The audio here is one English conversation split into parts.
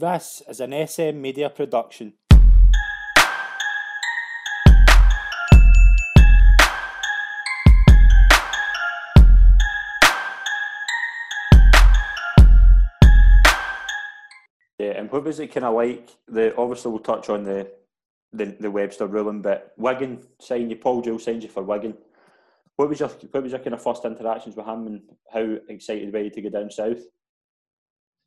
This is an SM Media production. Yeah, and what was it kind of like? The obviously we'll touch on the the, the Webster ruling, but Wigan signed you, Paul Jewell signed you for Wigan. What was your what was your kind of first interactions with him, and how excited were you to go down south?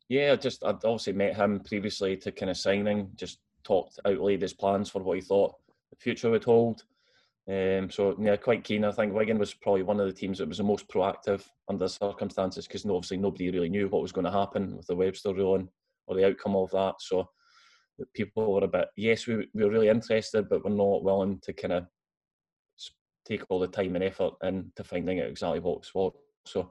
Yeah, just I'd obviously met him previously to kind of signing, just talked, outlaid his plans for what he thought the future would hold. Um, so yeah, quite keen. I think Wigan was probably one of the teams that was the most proactive under the circumstances because obviously nobody really knew what was going to happen with the Webster ruling or the outcome of that. So people were a bit, yes, we, we were really interested, but we're not willing to kind of take all the time and effort into finding out exactly what's what. So,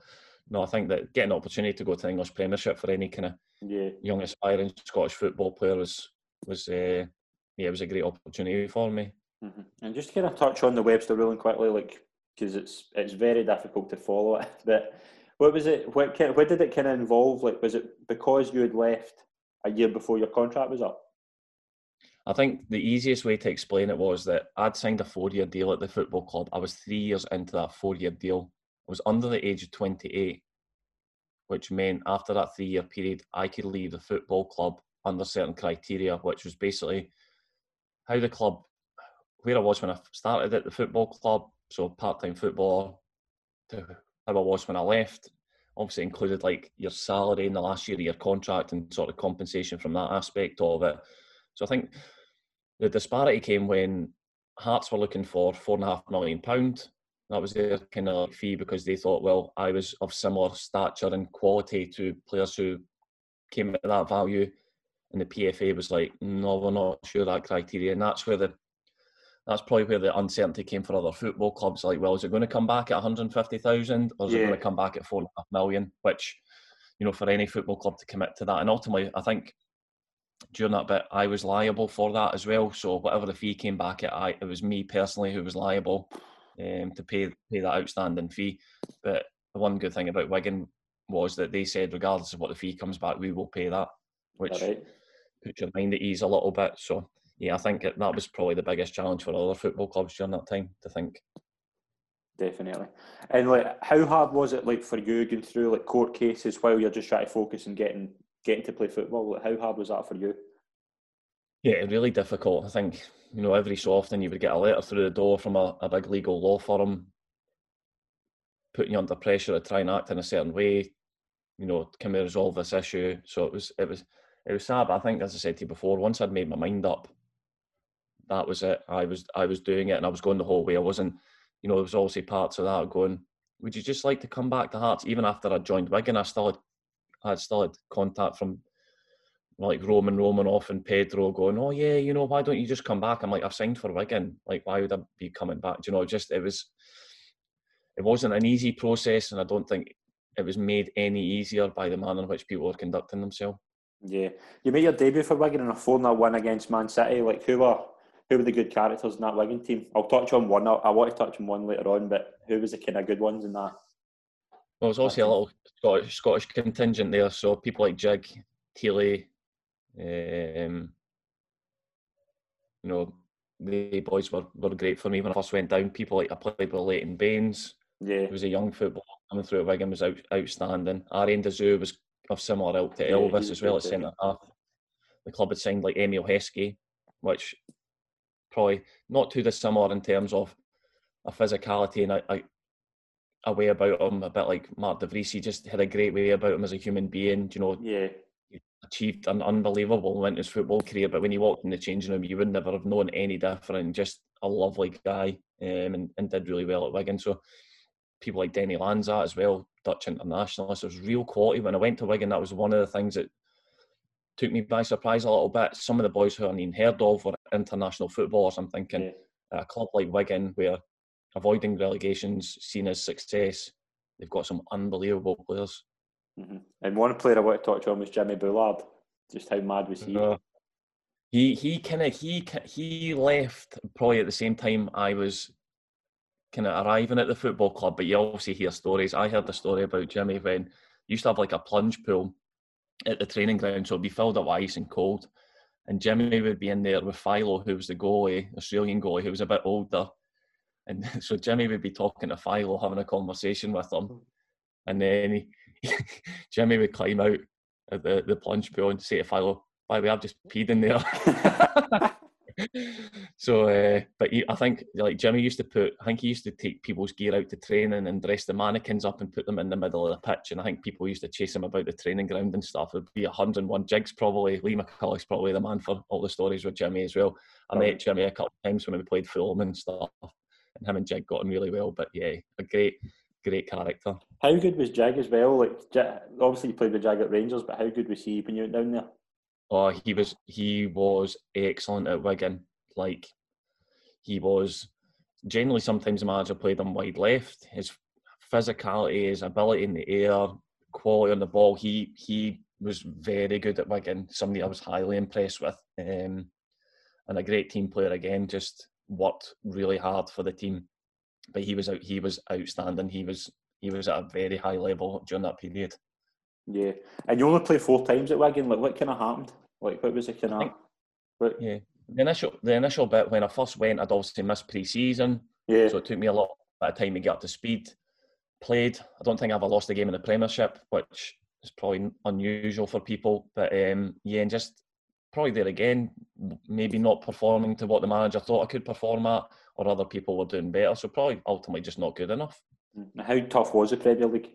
no, I think that getting an opportunity to go to the English Premiership for any kind of Yeah, young aspiring Scottish football player was was uh, yeah, it was a great opportunity for me. hmm and just to kind of touch on the Webster ruling quickly, like because it's it's very difficult to follow it. But what was it? What kind, what did it kind of involve? Like, was it because you had left a year before your contract was up? I think the easiest way to explain it was that I'd signed a four year deal at the football club. I was three years into that four year deal. I was under the age of 28, which meant after that three year period, I could leave the football club under certain criteria, which was basically how the club, where I was when I started at the football club, so part time footballer, to how I was when I left. Obviously, included like your salary in the last year of your contract and sort of compensation from that aspect of it. So I think the disparity came when Hearts were looking for four and a half million pound. That was their kind of fee because they thought, well, I was of similar stature and quality to players who came at that value, and the PFA was like, no, we're not sure that criteria, and that's where the that's probably where the uncertainty came for other football clubs. Like, well, is it going to come back at 150,000 or is it going to come back at four and a half million? Which, you know, for any football club to commit to that, and ultimately, I think during that bit, I was liable for that as well. So whatever the fee came back at, I it was me personally who was liable um, to pay pay that outstanding fee. But the one good thing about Wigan was that they said, regardless of what the fee comes back, we will pay that, which right. puts your mind at ease a little bit. So yeah, I think it, that was probably the biggest challenge for other football clubs during that time to think. Definitely. And like, how hard was it like for you going through like court cases while you're just trying to focus and getting getting to play football? Like, how hard was that for you? Yeah, really difficult. I think, you know, every so often you would get a letter through the door from a, a big legal law firm putting you under pressure to try and act in a certain way, you know, can we resolve this issue? So it was it was it was sad, but I think as I said to you before, once I'd made my mind up, that was it. I was I was doing it and I was going the whole way. I wasn't, you know, there was obviously parts of that going, would you just like to come back to Hearts? Even after I joined Wigan, I still had I still had contact from like Roman Romanov and Pedro going, oh yeah, you know, why don't you just come back? I'm like, I've signed for Wigan. Like, why would I be coming back? Do you know, just it was, it wasn't an easy process, and I don't think it was made any easier by the manner in which people were conducting themselves. Yeah, you made your debut for Wigan in a four 0 win against Man City. Like, who were who were the good characters in that Wigan team? I'll touch on one. I, I want to touch on one later on, but who was the kind of good ones in that? Well, there's also a little Scottish Scottish contingent there, so people like Jig, Teely, um, you know, the boys were, were great for me when I first went down. People like I played with Leighton Baines, Yeah, He was a young footballer coming through at Wigan, was out, outstanding. Arjan de Zeeuw was of similar ilk to Yeah, Elvis as well at centre half. The club had signed like Emile Heskey, which probably not too dissimilar in terms of a physicality and a, a, a way about him, a bit like Mark De Vries. He just had a great way about him as a human being. You know, yeah, achieved an unbelievable in his football career, but when he walked in the changing room, you would never have known any different. Just a lovely guy, um, and, and did really well at Wigan. So people like Denny Landzaat as well, Dutch internationalist. There was real quality when I went to Wigan. That was one of the things that took me by surprise a little bit. Some of the boys who I even heard of were international footballers. I'm thinking yeah. a club like Wigan, where avoiding relegations seen as success, they've got some unbelievable players. Hmm And one player I want to touch on was Jimmy Bullard. Just how mad was he? Uh, he he kind of he he left probably at the same time I was kind of arriving at the football club. But you obviously hear stories. I heard the story about Jimmy when he used to have like a plunge pool at the training ground, so it'd be filled up with ice and cold. And Jimmy would be in there with Philo, who was the goalie, Australian goalie, who was a bit older. And so Jimmy would be talking to Philo, having a conversation with him. And then he, Jimmy would climb out of the, the plunge pool and say to Philo, by the way, I've just peed in there. so, uh, but he, I think like Jimmy used to put, I think he used to take people's gear out to training and dress the mannequins up and put them in the middle of the pitch. And I think people used to chase him about the training ground and stuff. There'd be 101 jigs probably. Lee McCulloch's probably the man for all the stories with Jimmy as well. I met Jimmy a couple of times when we played Fulham and stuff, and him and Jig got on really well. But yeah, a great, great character. How good was Jag as well? Like, obviously you played with Jag at Rangers, but how good was he when you went down there? Oh, he was he was excellent at Wigan. Like he was generally sometimes the manager played him wide left. His physicality, his ability in the air, quality on the ball. He he was very good at Wigan. Somebody I was highly impressed with, um, and a great team player again. Just worked really hard for the team, but he was out. He was outstanding. He was he was at a very high level during that period. Yeah, and you only played four times at Wigan. Like, what kind of happened? Like, what was it kind of? What? Yeah, the initial the initial bit when I first went, I'd obviously missed pre-season. Yeah. So it took me a lot of time to get up to speed. Played. I don't think I ever lost a game in the Premiership, which is probably unusual for people. But um, yeah, and just probably there again, maybe not performing to what the manager thought I could perform at, or other people were doing better. So probably ultimately just not good enough. How tough was the Premier League?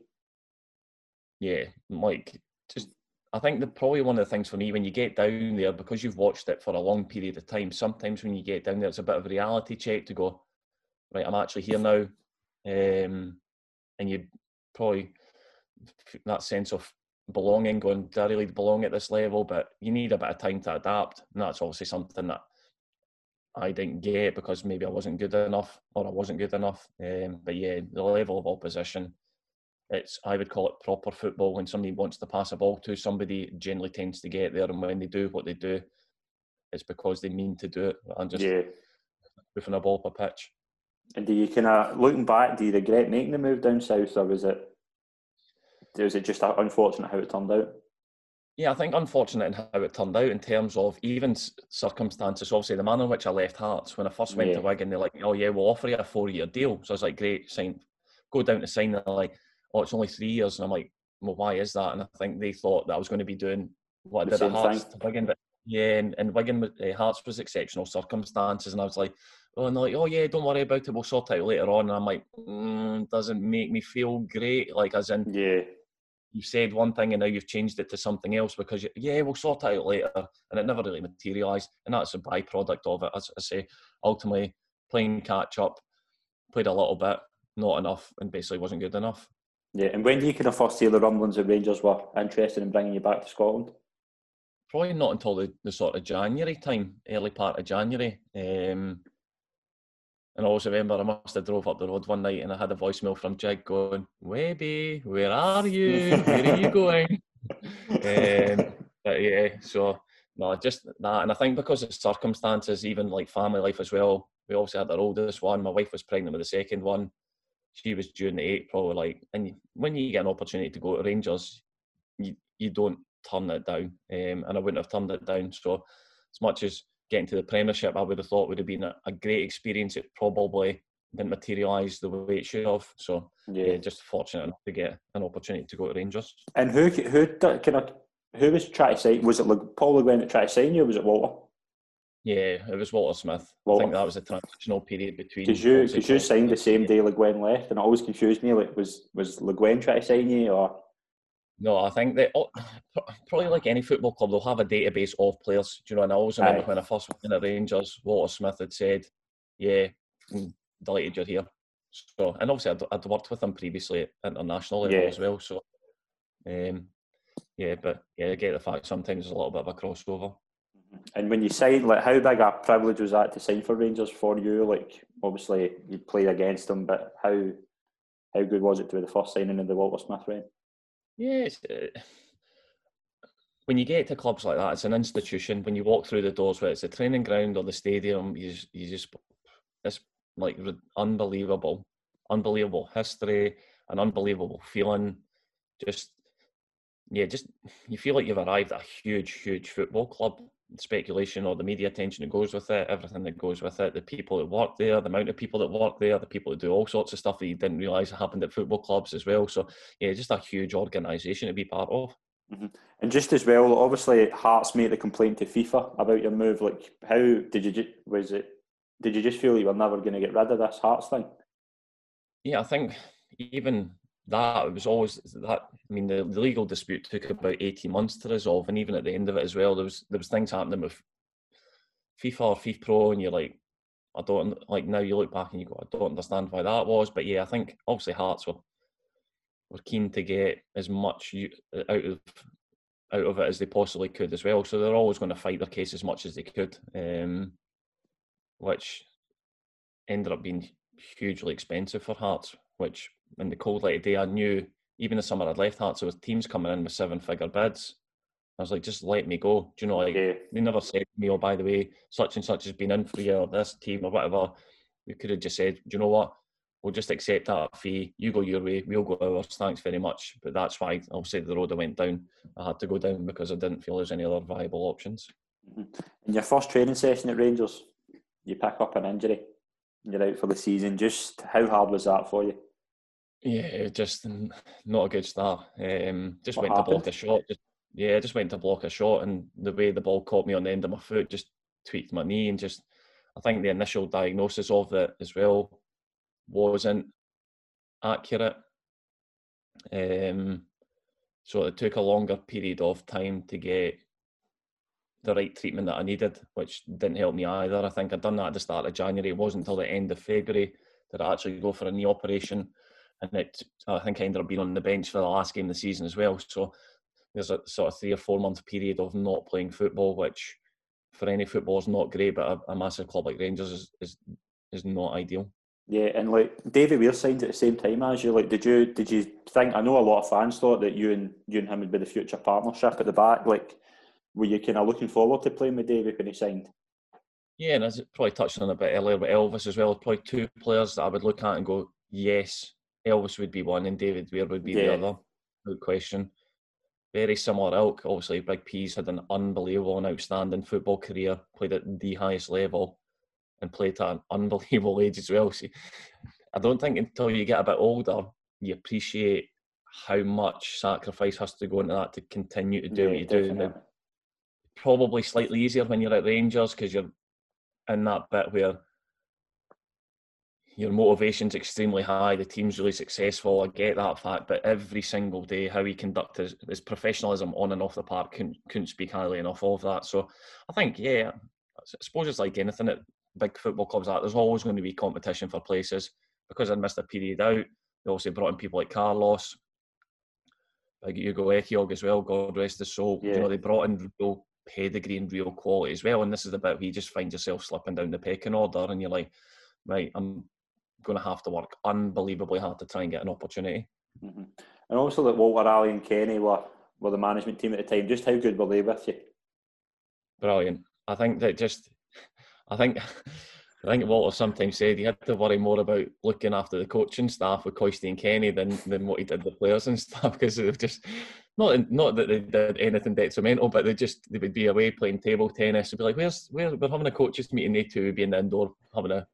Yeah, like just I think that probably one of the things for me when you get down there because you've watched it for a long period of time. Sometimes when you get down there, it's a bit of a reality check to go, right, I'm actually here now, um, and you probably that sense of belonging, going, do I really belong at this level? But you need a bit of time to adapt, and that's obviously something that I didn't get because maybe I wasn't good enough or I wasn't good enough. Um, but yeah, the level of opposition it's I would call it proper football. When somebody wants to pass a ball to somebody, generally tends to get there, and when they do what they do, it's because they mean to do it and just yeah. moving a ball up a pitch. And do you kind of looking back? Do you regret making the move down south, or was it was it just unfortunate how it turned out? Yeah, I think unfortunate in how it turned out in terms of even circumstances. Obviously, the manner in which I left Hearts when I first went yeah. to Wigan, they're like, "Oh yeah, we'll offer you a four-year deal." So I was like, "Great, sign, go down to sign." They're like, oh, it's only three years. And I'm like, well, why is that? And I think they thought that I was going to be doing what I did at Hearts to Wigan. But yeah, and, and Wigan, uh, Hearts was exceptional circumstances. And I was like, oh, and they're like, oh, yeah, don't worry about it. We'll sort it out later on. And I'm like, mm, doesn't make me feel great. Like, as in, yeah. You said one thing and now you've changed it to something else because you, yeah, we'll sort it out later, and it never really materialised, and that's a byproduct of it. As I say, ultimately playing catch up, played a little bit, not enough, and basically wasn't good enough. Yeah, and when do you kind of first hear the rumblings of Rangers were interested in bringing you back to Scotland? Probably not until the, the sort of January time, early part of January. Um, and I also remember I must have drove up the road one night and I had a voicemail from Jig going, Webby, where are you? Where are you going? um, but yeah, so no, just that. And I think because of circumstances, even like family life as well, we also had our oldest one. My wife was pregnant with the second one she was due in the April. Like, and when you get an opportunity to go to Rangers, you you don't turn it down. Um, and I wouldn't have turned it down. So, as much as getting to the Premiership, I would have thought would have been a, a great experience. It probably didn't materialise the way it should have. So, yeah. yeah. just fortunate enough to get an opportunity to go to Rangers. And who who kind of who was trying to sign? Was it Paul Le Guen that tried to sign you, or was it Walter? Yeah, it was Walter Smith. Walter. I think that was a transitional period between. Because you, cause you signed the same day Le left, and it always confused me. Like, was was Le trying to sign you, or? No, I think that oh, probably like any football club, they'll have a database of players. Do you know? And I always remember when I first went in at Rangers, Walter Smith had said, "Yeah, delighted you're here." So, and obviously, I'd, I'd worked with him previously at international level yeah. as well. So, um, yeah, but yeah, I get the fact sometimes there's a little bit of a crossover. And when you signed, like, how big a privilege was that to sign for Rangers for you? Like, obviously you played against them, but how how good was it to be the first signing in the Walter Smith reign? Yes. Uh, when you get to clubs like that, it's an institution. When you walk through the doors, whether it's the training ground or the stadium, you just, you just it's like unbelievable, unbelievable history, an unbelievable feeling. Just yeah, just you feel like you've arrived at a huge, huge football club. Speculation or the media attention that goes with it, everything that goes with it, the people that work there, the amount of people that work there, the people that do all sorts of stuff that you didn't realise happened at football clubs as well. So yeah, just a huge organisation to be part of. Mm-hmm. And just as well, obviously, Hearts made the complaint to FIFA about your move. Like, how did you? Was it? Did you just feel you were never going to get rid of this Hearts thing? Yeah, I think even that it was always that. I mean, the, the legal dispute took about eighteen months to resolve, and even at the end of it as well, there was there was things happening with FIFA or FIFPro, and you're like, I don't like now. You look back and you go, I don't understand why that was, but yeah, I think obviously Hearts were were keen to get as much out of out of it as they possibly could as well. So they're always going to fight their case as much as they could, um, which ended up being hugely expensive for Hearts. Which in the cold light of day, I knew even the summer I'd left Hearts, there was teams coming in with seven figure bids. I was like, just let me go. Do you know, like yeah. they never said to me, oh, by the way, such and such has been in for you, or this team, or whatever. We could have just said, do you know what? we'll just accept that fee. You go your way, we'll go ours. Thanks very much. But that's why I'll say the road I went down. I had to go down because I didn't feel there's any other viable options. Mm-hmm. In your first training session at Rangers, you pick up an injury. You're out for the season. Just how hard was that for you? Yeah, just not a good start. Um, just what went happened? to block a shot. Just, yeah, just went to block a shot, and the way the ball caught me on the end of my foot just tweaked my knee, and just I think the initial diagnosis of it as well wasn't accurate. Um, so it took a longer period of time to get the right treatment that I needed, which didn't help me either. I think I'd done that at the start of January. It wasn't until the end of February that I actually go for a knee operation. And it, I think I ended up being on the bench for the last game of the season as well. So there's a sort of three or four month period of not playing football, which for any football is not great, but a, a massive club like Rangers is, is, is not ideal. Yeah, and like David Weir signed at the same time as you. Like, did you did you think? I know a lot of fans thought that you and you and him would be the future partnership at the back. Like, were you kind of looking forward to playing with David when he signed? Yeah, and as probably touched on a bit earlier with Elvis as well, probably two players that I would look at and go, yes, Elvis would be one and David Weir would be yeah. the other. Good question. Very similar ilk. Obviously, Big P's had an unbelievable and outstanding football career, played at the highest level and played at an unbelievable age as well. See, I don't think until you get a bit older, you appreciate how much sacrifice has to go into that to continue to do yeah, what you definitely. do. probably slightly easier when you're at Rangers because you're in that bit where your motivation's extremely high, the team's really successful. I get that fact, but every single day, how he conducts his, his professionalism on and off the park couldn't, couldn't speak highly enough of that. So I think, yeah, I suppose it's like anything at big football clubs like there's always going to be competition for places. Because I missed a period out, they also brought in people like Carlos, like Ugo Ehiogu as well, God rest his soul. Yeah. You know, they brought in real pedigree and real quality as well. And this is the bit where you just find yourself slipping down the pecking order and you're like, right, I'm going to have to work unbelievably hard to try and get an opportunity. Mm-hmm. And also that Walter Ally and Kenny were, were the management team at the time. Just how good were they with you? Brilliant. I think that just I think I think Walter sometimes said he had to worry more about looking after the coaching staff with Coisty and Kenny than than what he did the players and stuff because they've just not not that they did anything detrimental, but they just they would be away playing table tennis. They'd be like, "Where's where we're having a coaches meeting?" They two would be in the indoor having a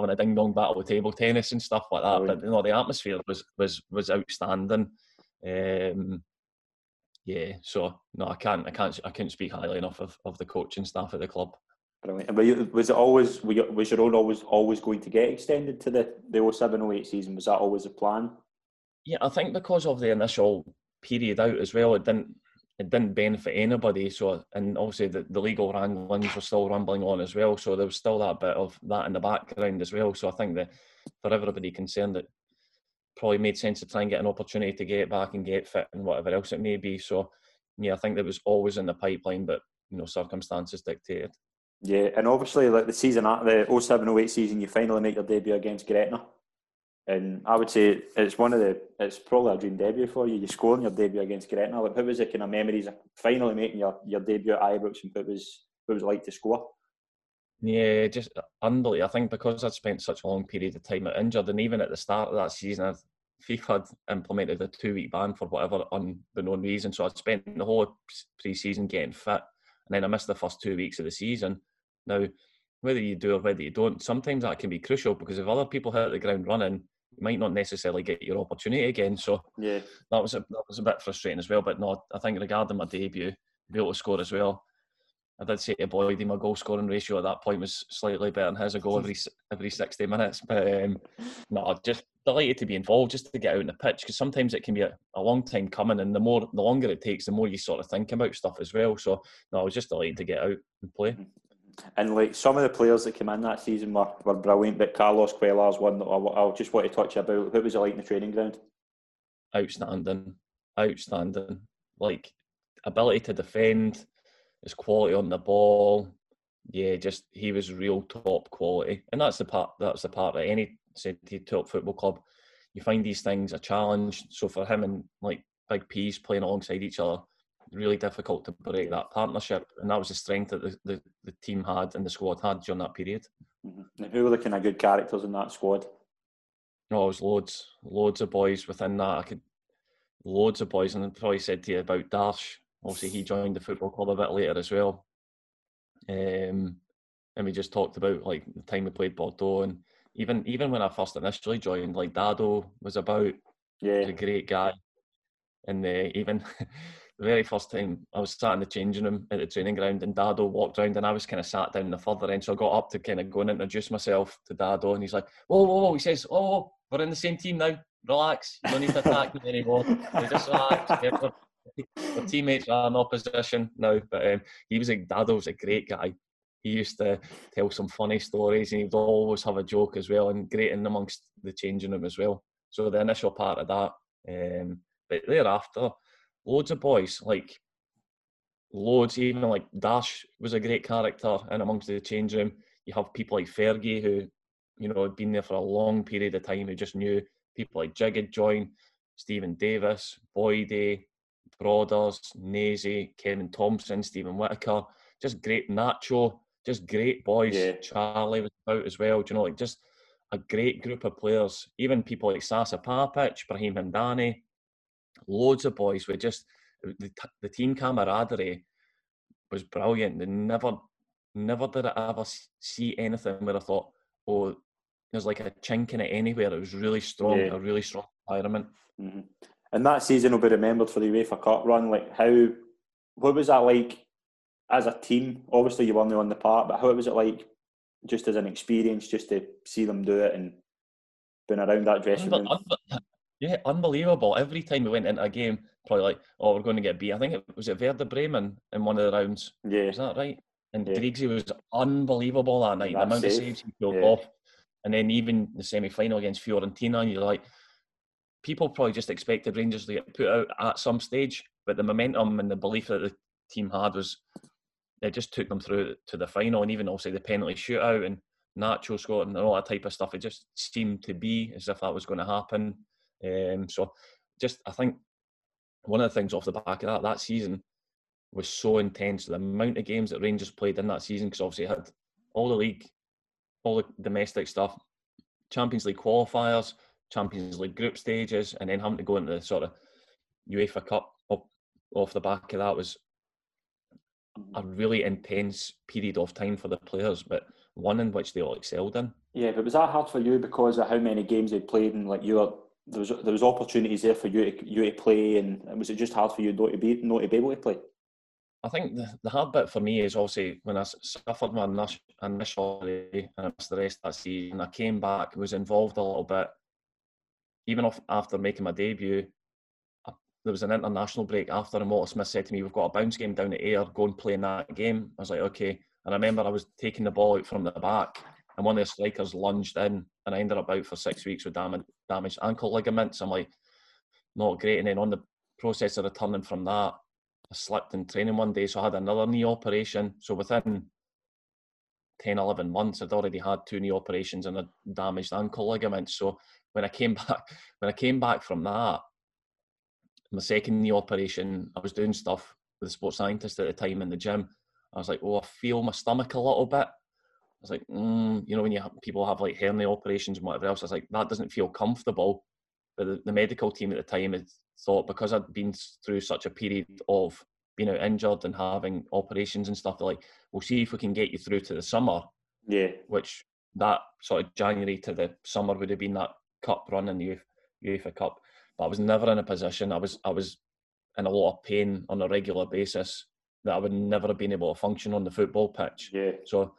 having a ding dong battle with table tennis and stuff like that. But you know, the atmosphere was was was outstanding. Um, yeah, so no, I can't I can't I can't speak highly enough of, of the coaching staff at the club. Brilliant. And was it always was your own always always going to get extended to the the 07 08 season? Was that always a plan? Yeah, I think because of the initial period out as well, it didn't it didn't benefit anybody. So and obviously the, the legal wranglings were still rumbling on as well. So there was still that bit of that in the background as well. So I think that for everybody concerned, it probably made sense to try and get an opportunity to get back and get fit and whatever else it may be. So yeah, I think that was always in the pipeline, but you know circumstances dictated. Yeah, and obviously, like the season, uh, the 07 08 season, you finally make your debut against Gretna. And I would say it's one of the, it's probably a dream debut for you. You scoring your debut against Gretna. Like, how was it kind of memories of finally making your, your debut at Ibrox and what was, what was it like to score? Yeah, just unbelievable. I think because I'd spent such a long period of time injured, and even at the start of that season, I FIFA had implemented a two week ban for whatever unknown reason. So I'd spent the whole pre season getting fit, and then I missed the first two weeks of the season. Now, whether you do or whether you don't, sometimes that can be crucial because if other people hit the ground running, might not necessarily get your opportunity again. So yeah, that was a that was a bit frustrating as well. But no, I think regarding my debut, be able to score as well. I did say to Boydie my goal scoring ratio at that point was slightly better than his. A goal every every sixty minutes. But um, no, just delighted to be involved, just to get out in the pitch because sometimes it can be a, a, long time coming, and the more the longer it takes, the more you sort of think about stuff as well. So no, I was just delighted to get out and play. And like some of the players that came in that season were, were brilliant, but Carlos Cuéllar's one that I, I just want to touch about. What was it like in the training ground? Outstanding, outstanding. Like ability to defend, his quality on the ball. Yeah, just he was real top quality, and that's the part. That's the part that any city top football club, you find these things a challenge. So for him and like Big P's playing alongside each other, really difficult to break that partnership, and that was the strength that the, the, the team had and the squad had during that period. Mm-hmm. Who were the kind of good characters in that squad? Oh, it was loads, loads of boys within that. I could, loads of boys, and I probably said to you about Darsh obviously he joined the football club a bit later as well. Um, and we just talked about like the time we played Bordeaux, and even even when I first initially joined, like Dado was about. Yeah, a great guy, and uh, even the very first time I was sat in the changing room at the training ground, and Dado walked round, and I was kind of sat down in the further end, so I got up to kind of go and introduce myself to Dado, and he's like, "Whoa, whoa, whoa!" He says, "Oh, we're in the same team now. Relax. You don't need to attack me anymore. just relax. teammates are in opposition now, but um, he was a Dado was a great guy. He used to tell some funny stories, and he'd always have a joke as well, and great in amongst the changing room as well. So the initial part of that, um, but thereafter, loads of boys like loads, even like Dash was a great character and amongst the change room. You have people like Fergie who, you know, had been there for a long period of time who just knew people like Jig had joined, Steven Davis, Boydie, Broaders, Nazy, Kevin Thomson, Steven Whittaker, just great Nacho, just great boys. Yeah. Charlie was out as well. Do you know, like just a great group of players. Even people like Sasa Papac, Brahim Hamdani, loads of boys with just the, the team camaraderie was brilliant. They never, never did I ever see anything where I thought, oh, there's like a chink in it anywhere. It was really strong, yeah. a really strong environment. Mm-hmm. And that season will be remembered for the UEFA Cup run. Like how, what was that like as a team? Obviously, you weren't on the part, but how was it like, just as an experience, just to see them do it and been around that dressing room? Yeah, unbelievable. Every time we went into a game, probably like, oh, we're going to get beat. I think it was at Werder Bremen in one of the rounds. Yeah, is that right? And yeah. Was unbelievable that night. That's the amount safe. of saves he pulled yeah. off, and then even the semi final against Fiorentina, and you're like, people probably just expected Rangers to get put out at some stage, but the momentum and the belief that the team had was it just took them through to the final, and even also the penalty shootout and Nacho scored and all that type of stuff. It just seemed to be as if that was going to happen. Um, so, just I think one of the things off the back of that that season was so intense. The amount of games that Rangers played in that season, because obviously it had all the league, all the domestic stuff, Champions League qualifiers, Champions League group stages, and then having to go into the sort of UEFA Cup up off the back of that was a really intense period of time for the players, but one in which they all excelled in. Yeah, but was that hard for you because of how many games they played and like you were there was there was opportunities there for you to you to play, and was it just hard for you not to be not to be able to play? I think the, the hard bit for me is obviously when I suffered my initial and I missed the rest of that season. I came back, was involved a little bit, even off, after making my debut, uh, there was an international break after, and Walter Smith said to me, "We've got a bounce game down at Ayr. Go and play in that game." I was like, "Okay." And I remember I was taking the ball out from the back, and one of the strikers lunged in, and I ended up out for six weeks with damaged, damaged ankle ligaments. I'm like, not great. And then on the process of returning from that, I slipped in training one day, so I had another knee operation. So within 10, 11 months, I'd already had two knee operations and a damaged ankle ligament. So when I came back, when I came back from that, my second knee operation, I was doing stuff with a sports scientist at the time in the gym. I was like, oh, I feel my stomach a little bit. I was like, mm, you know, when you have, people have like hernia operations and whatever else, I was like, that doesn't feel comfortable. but the, the medical team at the time had thought because I'd been through such a period of being out injured and having operations and stuff, they're like, we'll see if we can get you through to the summer. Yeah. Which that sort of January to the summer would have been that cup run in the UEFA Cup. But I was never in a position. I was I was in a lot of pain on a regular basis that I would never have been able to function on the football pitch. Yeah. So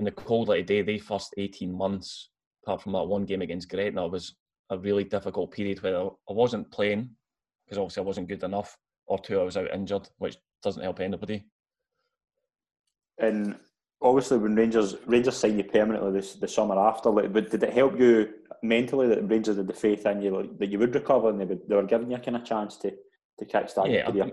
in the cold light of day, the first 18 months, apart from that one game against Gretna, was a really difficult period where I wasn't playing because obviously I wasn't good enough, or two, I was out injured, which doesn't help anybody. And obviously, when Rangers Rangers signed you permanently this the summer after, like, but did it help you mentally that Rangers had the faith in you like, that you would recover and they, would, they were giving you a kind of chance to to kickstart yeah, your career?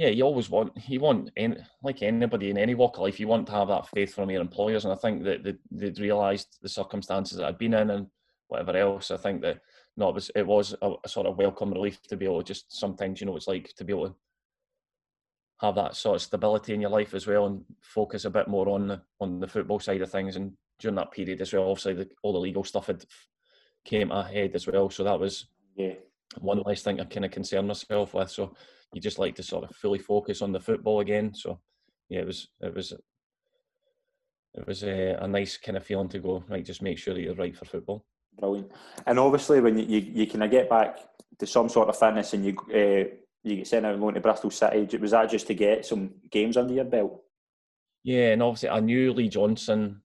Yeah, you always want you want any, like anybody in any walk of life, you want to have that faith from your employers, and I think that they, they'd realised the circumstances that I'd been in and whatever else. I think that no, it was it was a, a, sort of welcome relief to be able to just sometimes you know it's like to be able to have that sort of stability in your life as well and focus a bit more on the on the football side of things. And during that period as well, obviously the, all the legal stuff had came ahead as well, so that was yeah one less thing I kind of concerned myself with. So you just like to sort of fully focus on the football again. So yeah, it was it was it was a, a nice kind of feeling to go right. Just make sure that you're right for football. Brilliant. And obviously, when you, you, you kind of get back to some sort of fitness and you uh, you get sent out and going to Bristol City, was that just to get some games under your belt? Yeah, and obviously I knew Lee Johnson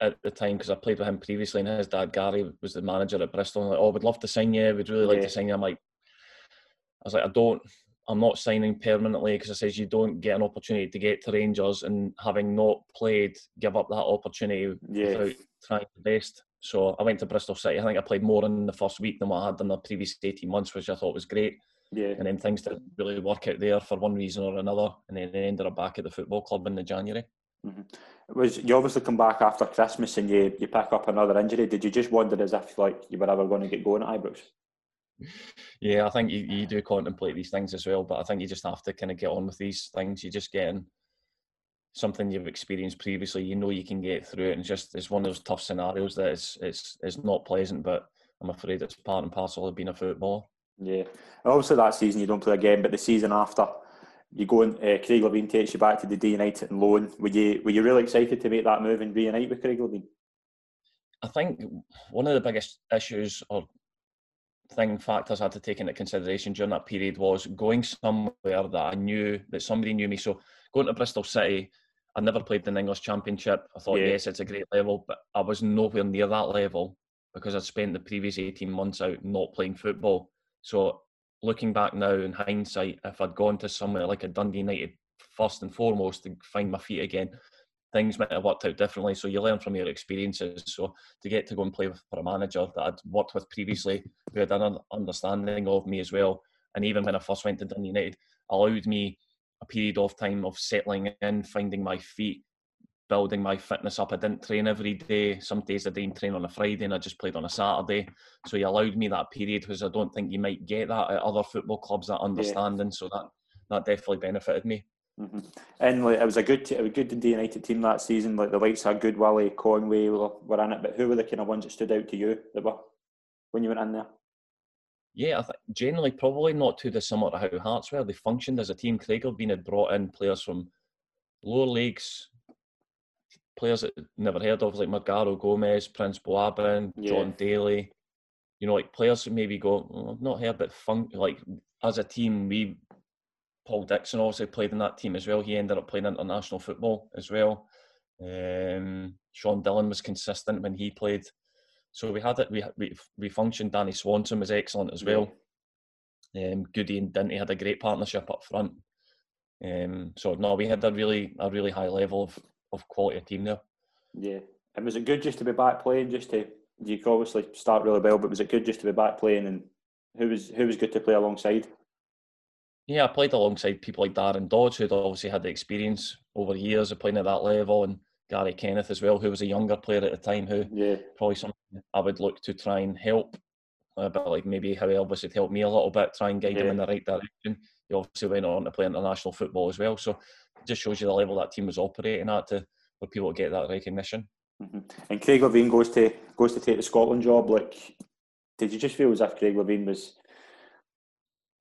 at the time because I played with him previously, and his dad Gary was the manager at Bristol. And like, oh, we'd love to sign you. We'd really like yeah. to sign you. I'm like, I was like, I don't. I'm not signing permanently because I says you don't get an opportunity to get to Rangers and having not played, give up that opportunity yeah. without trying the best. So I went to Bristol City. I think I played more in the first week than what I had in the previous 18 months, which I thought was great. Yeah. And then things didn't really work out there for one reason or another. And then they ended up back at the football club in the January. Mm-hmm. Was you obviously come back after Christmas and you, you pick up another injury? Did you just wonder as if like you were ever going to get going at Ibrox? Yeah, I think you, you do contemplate these things as well, but I think you just have to kind of get on with these things. You're just getting something you've experienced previously. You know you can get through it, and just it's one of those tough scenarios that it's it's it's not pleasant, but I'm afraid it's part and parcel of being a footballer. Yeah, and obviously that season you don't play again, but the season after you go and uh, Craig Levein takes you back to the D United and loan. Were you were you really excited to make that move and reunite with Craig Levein? I think one of the biggest issues or thing factors I had to take into consideration during that period was going somewhere that I knew that somebody knew me. So going to Bristol City, I never played in the English Championship. I thought, yeah. yes, it's a great level, but I was nowhere near that level because I'd spent the previous 18 months out not playing football. So looking back now in hindsight, if I'd gone to somewhere like a Dundee United first and foremost to find my feet again, things might have worked out differently. So you learn from your experiences. So to get to go and play with, for a manager that I'd worked with previously, who had an understanding of me as well, and even when I first went to Dundee United, allowed me a period of time of settling in, finding my feet, building my fitness up. I didn't train every day. Some days I didn't train on a Friday and I just played on a Saturday. So he allowed me that period because I don't think you might get that at other football clubs, that understanding. Yeah. So that that definitely benefited me. Mm-hmm. And like, it was a good, t- it was good Dundee United team that season. Like the likes of Wally Conway were, were in it. But who were the kind of ones that stood out to you that were when you went in there? Yeah, I think generally probably not too dissimilar to how Hearts were. They functioned as a team. Craig Levein had brought in players from lower leagues, players that never heard of, like Morgaro Gomis, Prince Buaben, yeah. Jon Daly. You know, like players who maybe go, oh, I've not heard, but fun. Like as a team, we Paul Dixon also played in that team as well. He ended up playing international football as well. Um, Sean Dillon was consistent when he played. So we had it. We we, we functioned. Danny Swanson was excellent as well. Um, Goody and Dinty had a great partnership up front. Um, so no, we had a really a really high level of, of quality team there. Yeah, and was it good just to be back playing? Just to you obviously start really well, but was it good just to be back playing? And who was who was good to play alongside? Yeah, I played alongside people like Darren Dodds, who'd obviously had the experience over years of playing at that level, and Gary Kenneth as well, who was a younger player at the time, who yeah. probably something I would look to try and help a bit like maybe how Elvis had helped me a little bit, try and guide yeah. him in the right direction. He obviously went on to play international football as well, so it just shows you the level that team was operating at to for people to get that recognition. Mm-hmm. And Craig Levein goes to goes to take the Scotland job. Like, did you just feel as if Craig Levein was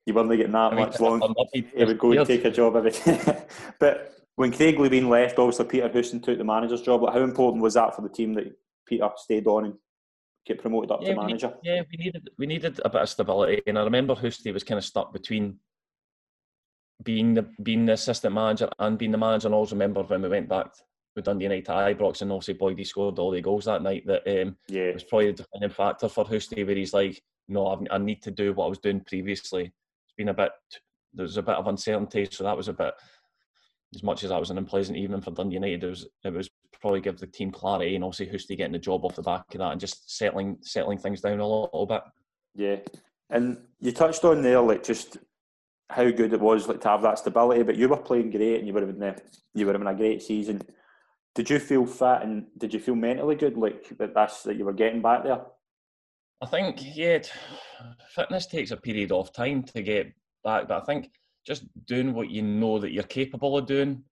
you weren't getting that I mean, much long? He would go and take a job every day. but when Craig Levein left, obviously Peter Houston took the manager's job. Like, how important was that for the team that Peter stayed on and get promoted up yeah, to manager? We, yeah, we needed we needed a bit of stability, and I remember Houston was kind of stuck between being the being the assistant manager and being the manager. And I always remember when we went back with Dundee United to Ibrox, and obviously Boydie scored all the goals that night. That um, yeah, was probably the defining factor for Houston, where he's like, "No, I've, i need to do what I was doing previously." Been a bit. There's a bit of uncertainty, so that was a bit. As much as that was an unpleasant evening for Dundee United, it was it was probably give the team clarity and obviously Houston getting the job off the back of that and just settling settling things down a little, bit. Yeah, and you touched on there like just how good it was like to have that stability. But you were playing great, and you were having a, you were having a great season. Did you feel fit, and did you feel mentally good, like that? That's that you were getting back there. I think yeah, fitness takes a period of time to get back, but I think just doing what you know that you're capable of doing,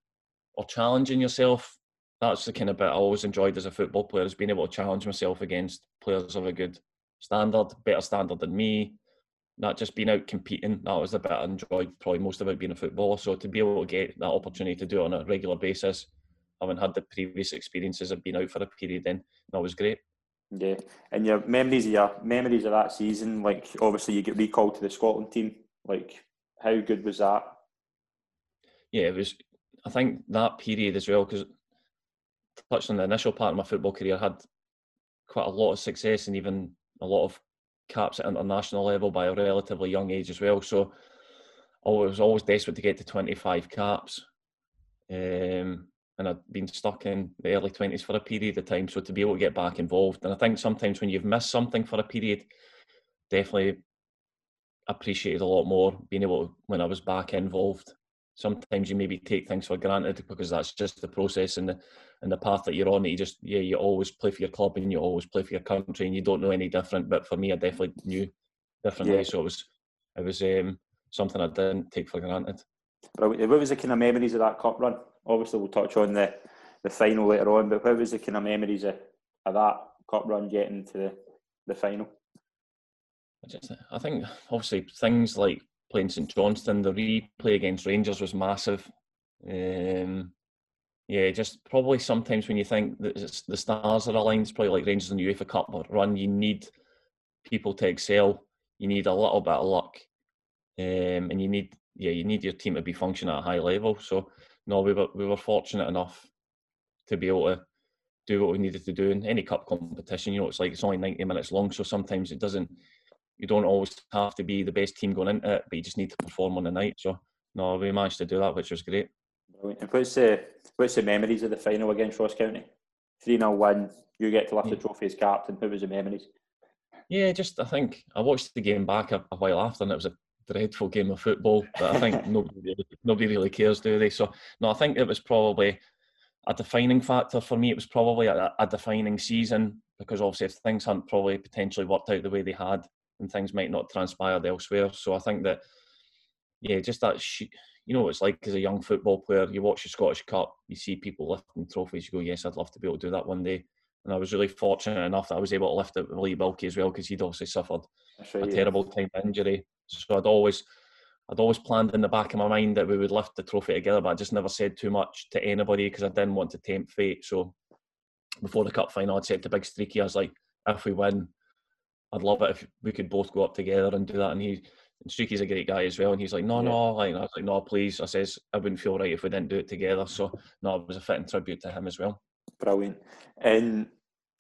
or challenging yourself. That's the kind of bit I always enjoyed as a football player is being able to challenge myself against players of a good standard, better standard than me, not just being out competing. That was the bit I enjoyed probably most about being a footballer. So to be able to get that opportunity to do it on a regular basis, having had the previous experiences of being out for a period, then that was great. Yeah, and your memories of your memories of that season, like obviously you get recalled to the Scotland team. Like, how good was that? Yeah, it was. I think that period as well, because touched on the initial part of my football career, I had quite a lot of success and even a lot of caps at international level by a relatively young age as well. So I was always desperate to get to 25 caps. Um, and I'd been stuck in the early 20s for a period of time. So to be able to get back involved, and I think sometimes when you've missed something for a period, definitely appreciated a lot more being able to, when I was back involved. Sometimes you maybe take things for granted because that's just the process and the and the path that you're on. You just yeah, you always play for your club and you always play for your country and you don't know any different. But for me, I definitely knew differently. Yeah. So it was it was um, something I didn't take for granted. But What was the kind of memories of that cup run? Obviously, we'll touch on the the final later on. But what was the kind of memories of, of that cup run getting to the, the final? I, just, I think obviously things like playing St Johnstone, the replay against Rangers was massive. Um, yeah, just probably sometimes when you think that the stars are aligned, it's probably like Rangers in the UEFA Cup run, you need people to excel. You need a little bit of luck, um, and you need yeah, you need your team to be functioning at a high level. So no, we were we were fortunate enough to be able to do what we needed to do in any cup competition. You know, it's like it's only ninety minutes long, so sometimes it doesn't. You don't always have to be the best team going into it, but you just need to perform on the night. So no, we managed to do that, which was great. And what's the what's the memories of the final against Ross County? Three 0 win. You get to lift yeah. the hmm. trophy as captain. What was the memories? Yeah, just I think I watched the game back a, a, while after, and it was a dreadful game of football. But I think nobody really, nobody really cares, do they? So no, I think it was probably a defining factor for me. It was probably a, a defining season because obviously if things hadn't probably potentially worked out the way they had, and things might not transpired elsewhere. So I think that yeah, just that you know what it's like as a young football player. You watch the Scottish Cup, you see people lifting trophies. You go, yes, I'd love to be able to do that one day. And I was really fortunate enough that I was able to lift it with Lee Wilkie as well because he'd obviously suffered right, a terrible time injury. So I'd always, I'd always planned in the back of my mind that we would lift the trophy together, but I just never said too much to anybody because I didn't want to tempt fate. So before the cup final, I'd said to Big Streaky, I was like, if we win, I'd love it if we could both go up together and do that. And he and Streaky's a great guy as well. And he's like, no, yeah. no, like, I was like, no, please. I says, I wouldn't feel right if we didn't do it together. So, no, it was a fitting tribute to him as well. Brilliant. And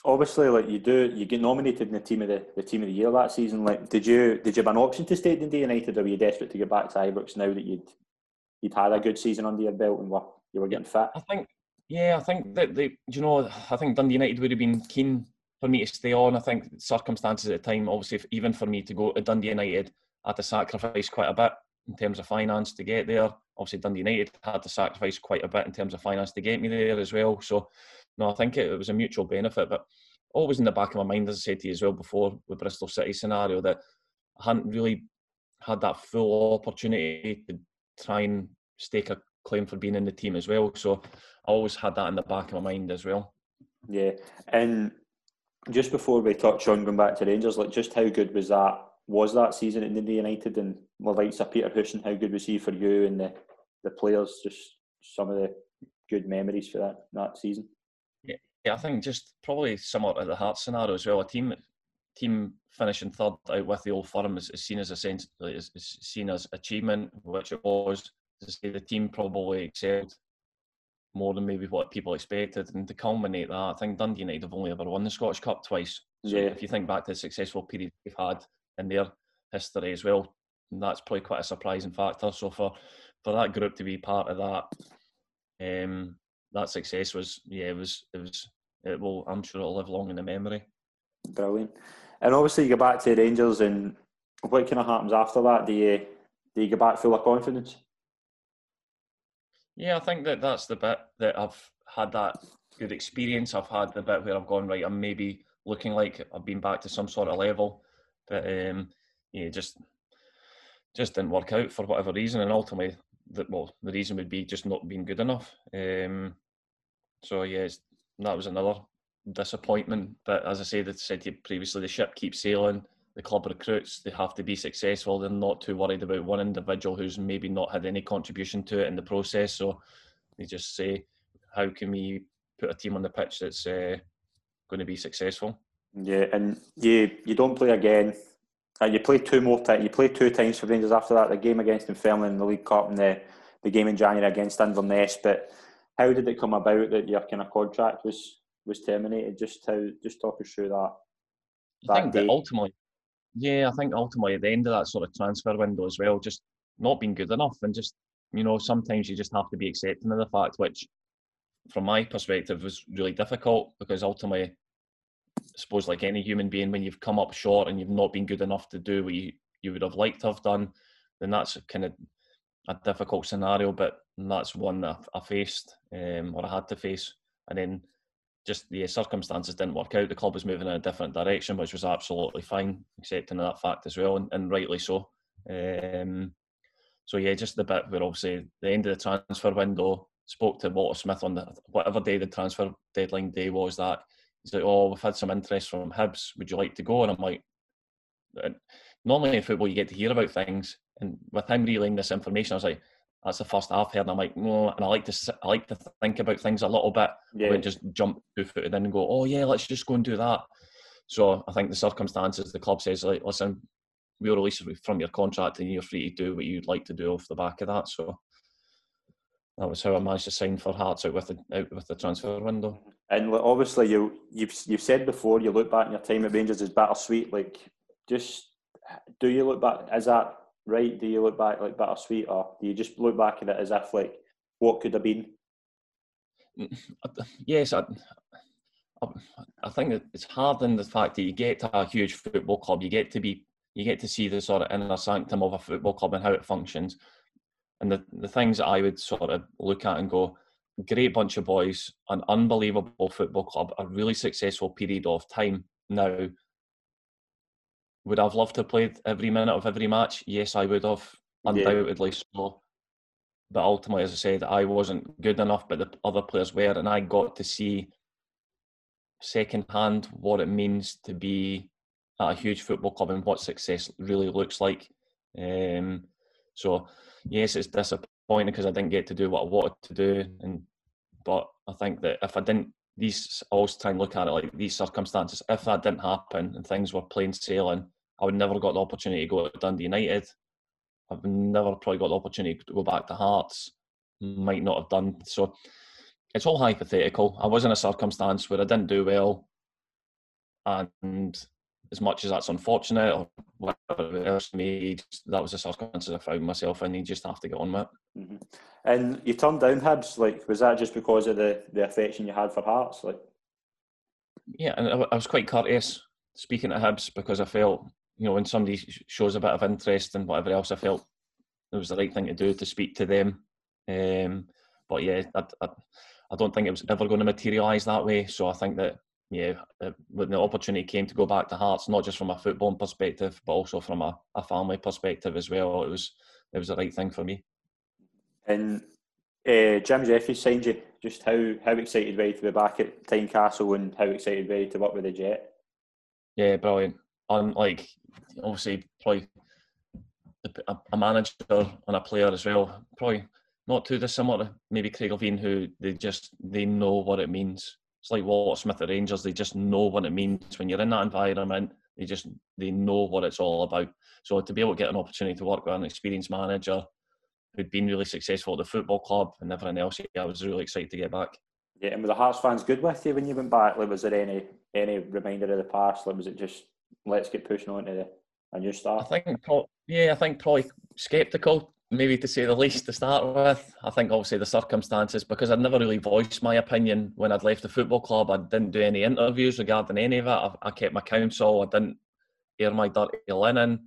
obviously, like you do, you get nominated in the team of the, the team of the year that season. Like, did you did you have an option to stay at Dundee United, or were you desperate to get back to Ibrox now that you'd you'd had a good season under your belt and were you were getting fit? I think, yeah, I think that they, you know, I think Dundee United would have been keen for me to stay on. I think circumstances at the time, obviously, if, even for me to go to Dundee United I had to sacrifice quite a bit in terms of finance to get there. Obviously, Dundee United had to sacrifice quite a bit in terms of finance to get me there as well. So, no, I think it, it was a mutual benefit. But always in the back of my mind, as I said to you as well before, with Bristol City scenario, that I hadn't really had that full opportunity to try and stake a claim for being in the team as well. So I always had that in the back of my mind as well. Yeah, and just before we touch on going back to Rangers, like just how good was that? Was that season at Dundee United and the likes of Peter Houston? How good was he for you and the, the players? Just some of the good memories for that that season. Yeah, I think just probably somewhat at the heart scenario as well. A team team finishing third out with the old firm is, is seen as a sense is, is seen as achievement, which it was. To say the team probably excelled more than maybe what people expected. And to culminate that, I think Dundee United have only ever won the Scottish Cup twice. So yeah. if you think back to the successful period they've had in their history as well, that's probably quite a surprising factor. So for for that group to be part of that, um, that success was yeah, it was it was it will I'm sure it'll live long in the memory. Brilliant. And obviously you go back to Rangers and what kind of happens after that? Do you do you go back full of confidence? Yeah, I think that that's the bit that I've had that good experience. I've had the bit where I've gone right. I'm maybe looking like I've been back to some sort of level, but um, yeah, just just didn't work out for whatever reason, and ultimately, the, well, the reason would be just not being good enough. Um, so yeah, that was another disappointment. But as I said, I said to you previously, the ship keeps sailing the club recruits, they have to be successful. They're not too worried about one individual who's maybe not had any contribution to it in the process. So they just say, how can we put a team on the pitch that's uh, going to be successful? Yeah, and you you don't play again. Uh, you play two more times. You play two times for Rangers after that. The game against Dunfermline in the League Cup and the the game in January against Inverness. But how did it come about that your kind of contract was was terminated? Just how just talk us through that. that I think day. that ultimately yeah, I think ultimately at the end of that sort of transfer window as well, just not being good enough, and just you know sometimes you just have to be accepting of the fact, which from my perspective was really difficult because ultimately, I suppose like any human being, when you've come up short and you've not been good enough to do what you, you would have liked to have done, then that's kind of a difficult scenario. But that's one that I faced um, or I had to face, and then just the circumstances didn't work out. The club was moving in a different direction, which was absolutely fine, accepting that fact as well, and, and rightly so. Um, so yeah, just the bit where obviously the end of the transfer window spoke to Walter Smith on the whatever day the transfer deadline day was. That he's like, "Oh, we've had some interest from Hibs. Would you like to go?" And I'm like, normally in football you get to hear about things, and with him relaying this information, I was like, that's the first I've heard. And I'm like, no, and I like to I like to think about things a little bit. Yeah. I just jump two footed in and go, oh yeah, let's just go and do that. So I think the circumstances, the club says like, listen, we'll release you from your contract and you're free to do what you'd like to do off the back of that. So that was how I managed to sign for Hearts out with the out with the transfer window. And obviously, you you've you've said before you look back in your time at Rangers as bittersweet. Like, just do you look back? Is that right? Do you look back like bittersweet, or do you just look back at it as if like what could have been? Mm, yes, I, I think it's hard in the fact that you get to a huge football club, you get to be, you get to see the sort of inner sanctum of a football club and how it functions, and the the things that I would sort of look at and go, great bunch of boys, an unbelievable football club, a really successful period of time. Now would I've loved to have played every minute of every match? Yes, I would have, undoubtedly yeah. so. But ultimately, as I said, I wasn't good enough, but the other players were, and I got to see secondhand what it means to be at a huge football club and what success really looks like. Um, so, yes, it's disappointing because I didn't get to do what I wanted to do, and but I think that if I didn't, these I always try and look at it like these circumstances. If that didn't happen and things were plain sailing, I would never got the opportunity to go to Dundee United. I've never probably got the opportunity to go back to Hearts. Might not have done. So it's all hypothetical. I was in a circumstance where I didn't do well, and as much as that's unfortunate or whatever else me, that was the circumstances I found myself in. You just have to get on with it. Mm-hmm. And you turned down Hibs. Like, was that just because of the the affection you had for Hearts? Like, yeah, and I, I was quite courteous speaking to Hibs because I felt you know, when somebody shows a bit of interest and whatever else, I felt it was the right thing to do to speak to them. Um, but yeah, I, I, I, don't think it was ever going to materialise that way. So I think that yeah, when the opportunity came to go back to Hearts, not just from a footballing perspective, but also from a, a family perspective as well, it was it was the right thing for me. And uh, Jim Jefferies signed you. Just how how excited were you to be back at Tynecastle, and how excited were you to work with the Jet? Yeah, brilliant. On like obviously probably a, a manager and a player as well. Probably not too dissimilar maybe Craig Levein, who they just they know what it means. It's like Walter Smith at Rangers; they just know what it means when you're in that environment. They just they know what it's all about. So to be able to get an opportunity to work with an experienced manager who'd been really successful at the football club and everything else, yeah, I was really excited to get back. Yeah, and were the Hearts fans good with you when you went back? Like, was there any any reminder of the past? Like, was it just let's get pushing on to the, a new start? I think, yeah, I think probably sceptical, maybe to say the least, to start with. I think obviously the circumstances, because I'd never really voiced my opinion when I'd left the football club. I didn't do any interviews regarding any of it. I, I kept my counsel. I didn't air my dirty linen.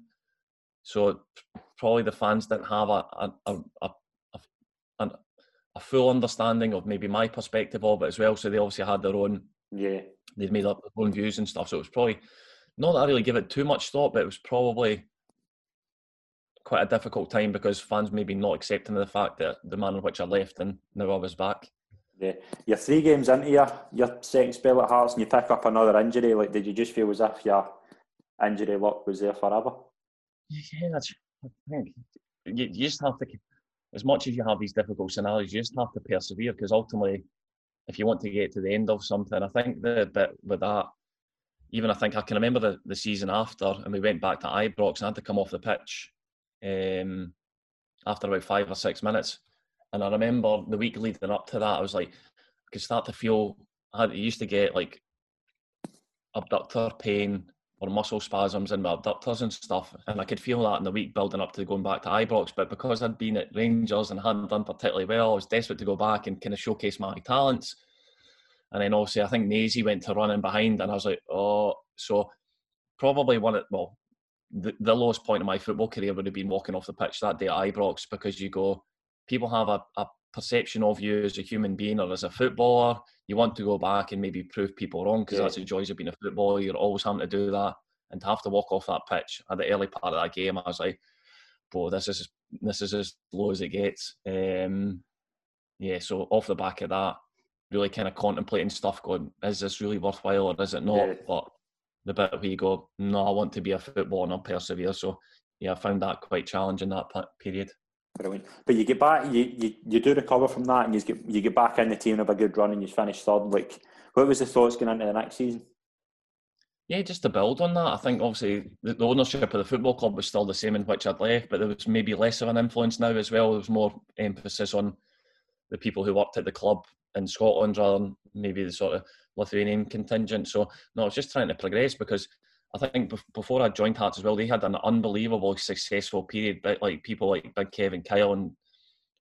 So probably the fans didn't have a a, a, a, a, a full understanding of maybe my perspective of it as well. So they obviously had their own. Yeah. They'd made up their own views and stuff. So it was probably not that I really give it too much thought, but it was probably quite a difficult time because fans maybe not accepting the fact that the manner in which I left and now I was back. Yeah, you're three games into your your second spell at Hearts and you pick up another injury. Like, did you just feel as if your injury luck was there forever? Yeah, that's, I think you, you just have to, as much as you have these difficult scenarios, you just have to persevere because ultimately, if you want to get to the end of something, I think the bit with that even I think I can remember the, the season after, and we went back to Ibrox and I had to come off the pitch um, after about five or six minutes. And I remember the week leading up to that, I was like, I could start to feel, I used to get like adductor pain or muscle spasms in my adductors and stuff. And I could feel that in the week building up to going back to Ibrox. But because I'd been at Rangers and hadn't done particularly well, I was desperate to go back and kind of showcase my talents. And then obviously, I think Nazy went to running behind, and I was like, oh, so probably one of well, the, the lowest point of my football career would have been walking off the pitch that day at Ibrox because you go, people have a, a perception of you as a human being or as a footballer. You want to go back and maybe prove people wrong because yeah. that's the joys of being a footballer. You're always having to do that, and to have to walk off that pitch at the early part of that game, I was like, "Boy, this is this is as low as it gets." Um, yeah, so off the back of that, really kind of contemplating stuff going, is this really worthwhile or is it not? Yeah. But the bit where you go, no, I want to be a footballer and I'll persevere. So yeah, I found that quite challenging that period. Brilliant. But you get back, you, you, you do recover from that and you get you get back in the team of a good run and you finish third. Like, what was the thoughts going into the next season? Yeah, just to build on that, I think obviously the, the ownership of the football club was still the same in which I'd left, but there was maybe less of an influence now as well. There was more emphasis on the people who worked at the club in Scotland rather than maybe the sort of Lithuanian contingent. So no, I was just trying to progress because I think before I joined Hearts as well, they had an unbelievable successful period. But like people like Big Kevin Kyle and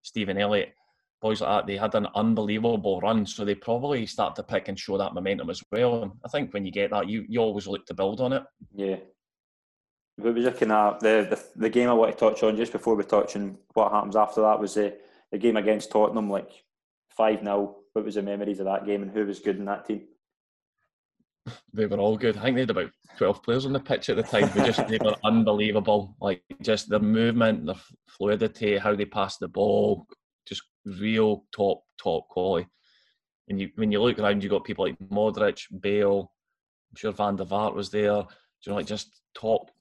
Stephen Elliott, boys like that, they had an unbelievable run. So they probably start to pick and show that momentum as well. And I think when you get that, you you always look to build on it. Yeah. We were looking at the, the the game I want to touch on just before we touch on what happens after that was the the game against Tottenham, like five 0 What was the memories of that game and who was good in that team? They were all good. I think they had about twelve players on the pitch at the time. They just they were unbelievable. Like just their movement, their fluidity, how they passed the ball, just real top top quality. And you when you look around, you got people like Modric, Bale. I'm sure Van der Vaart was there. Do you know, like just top.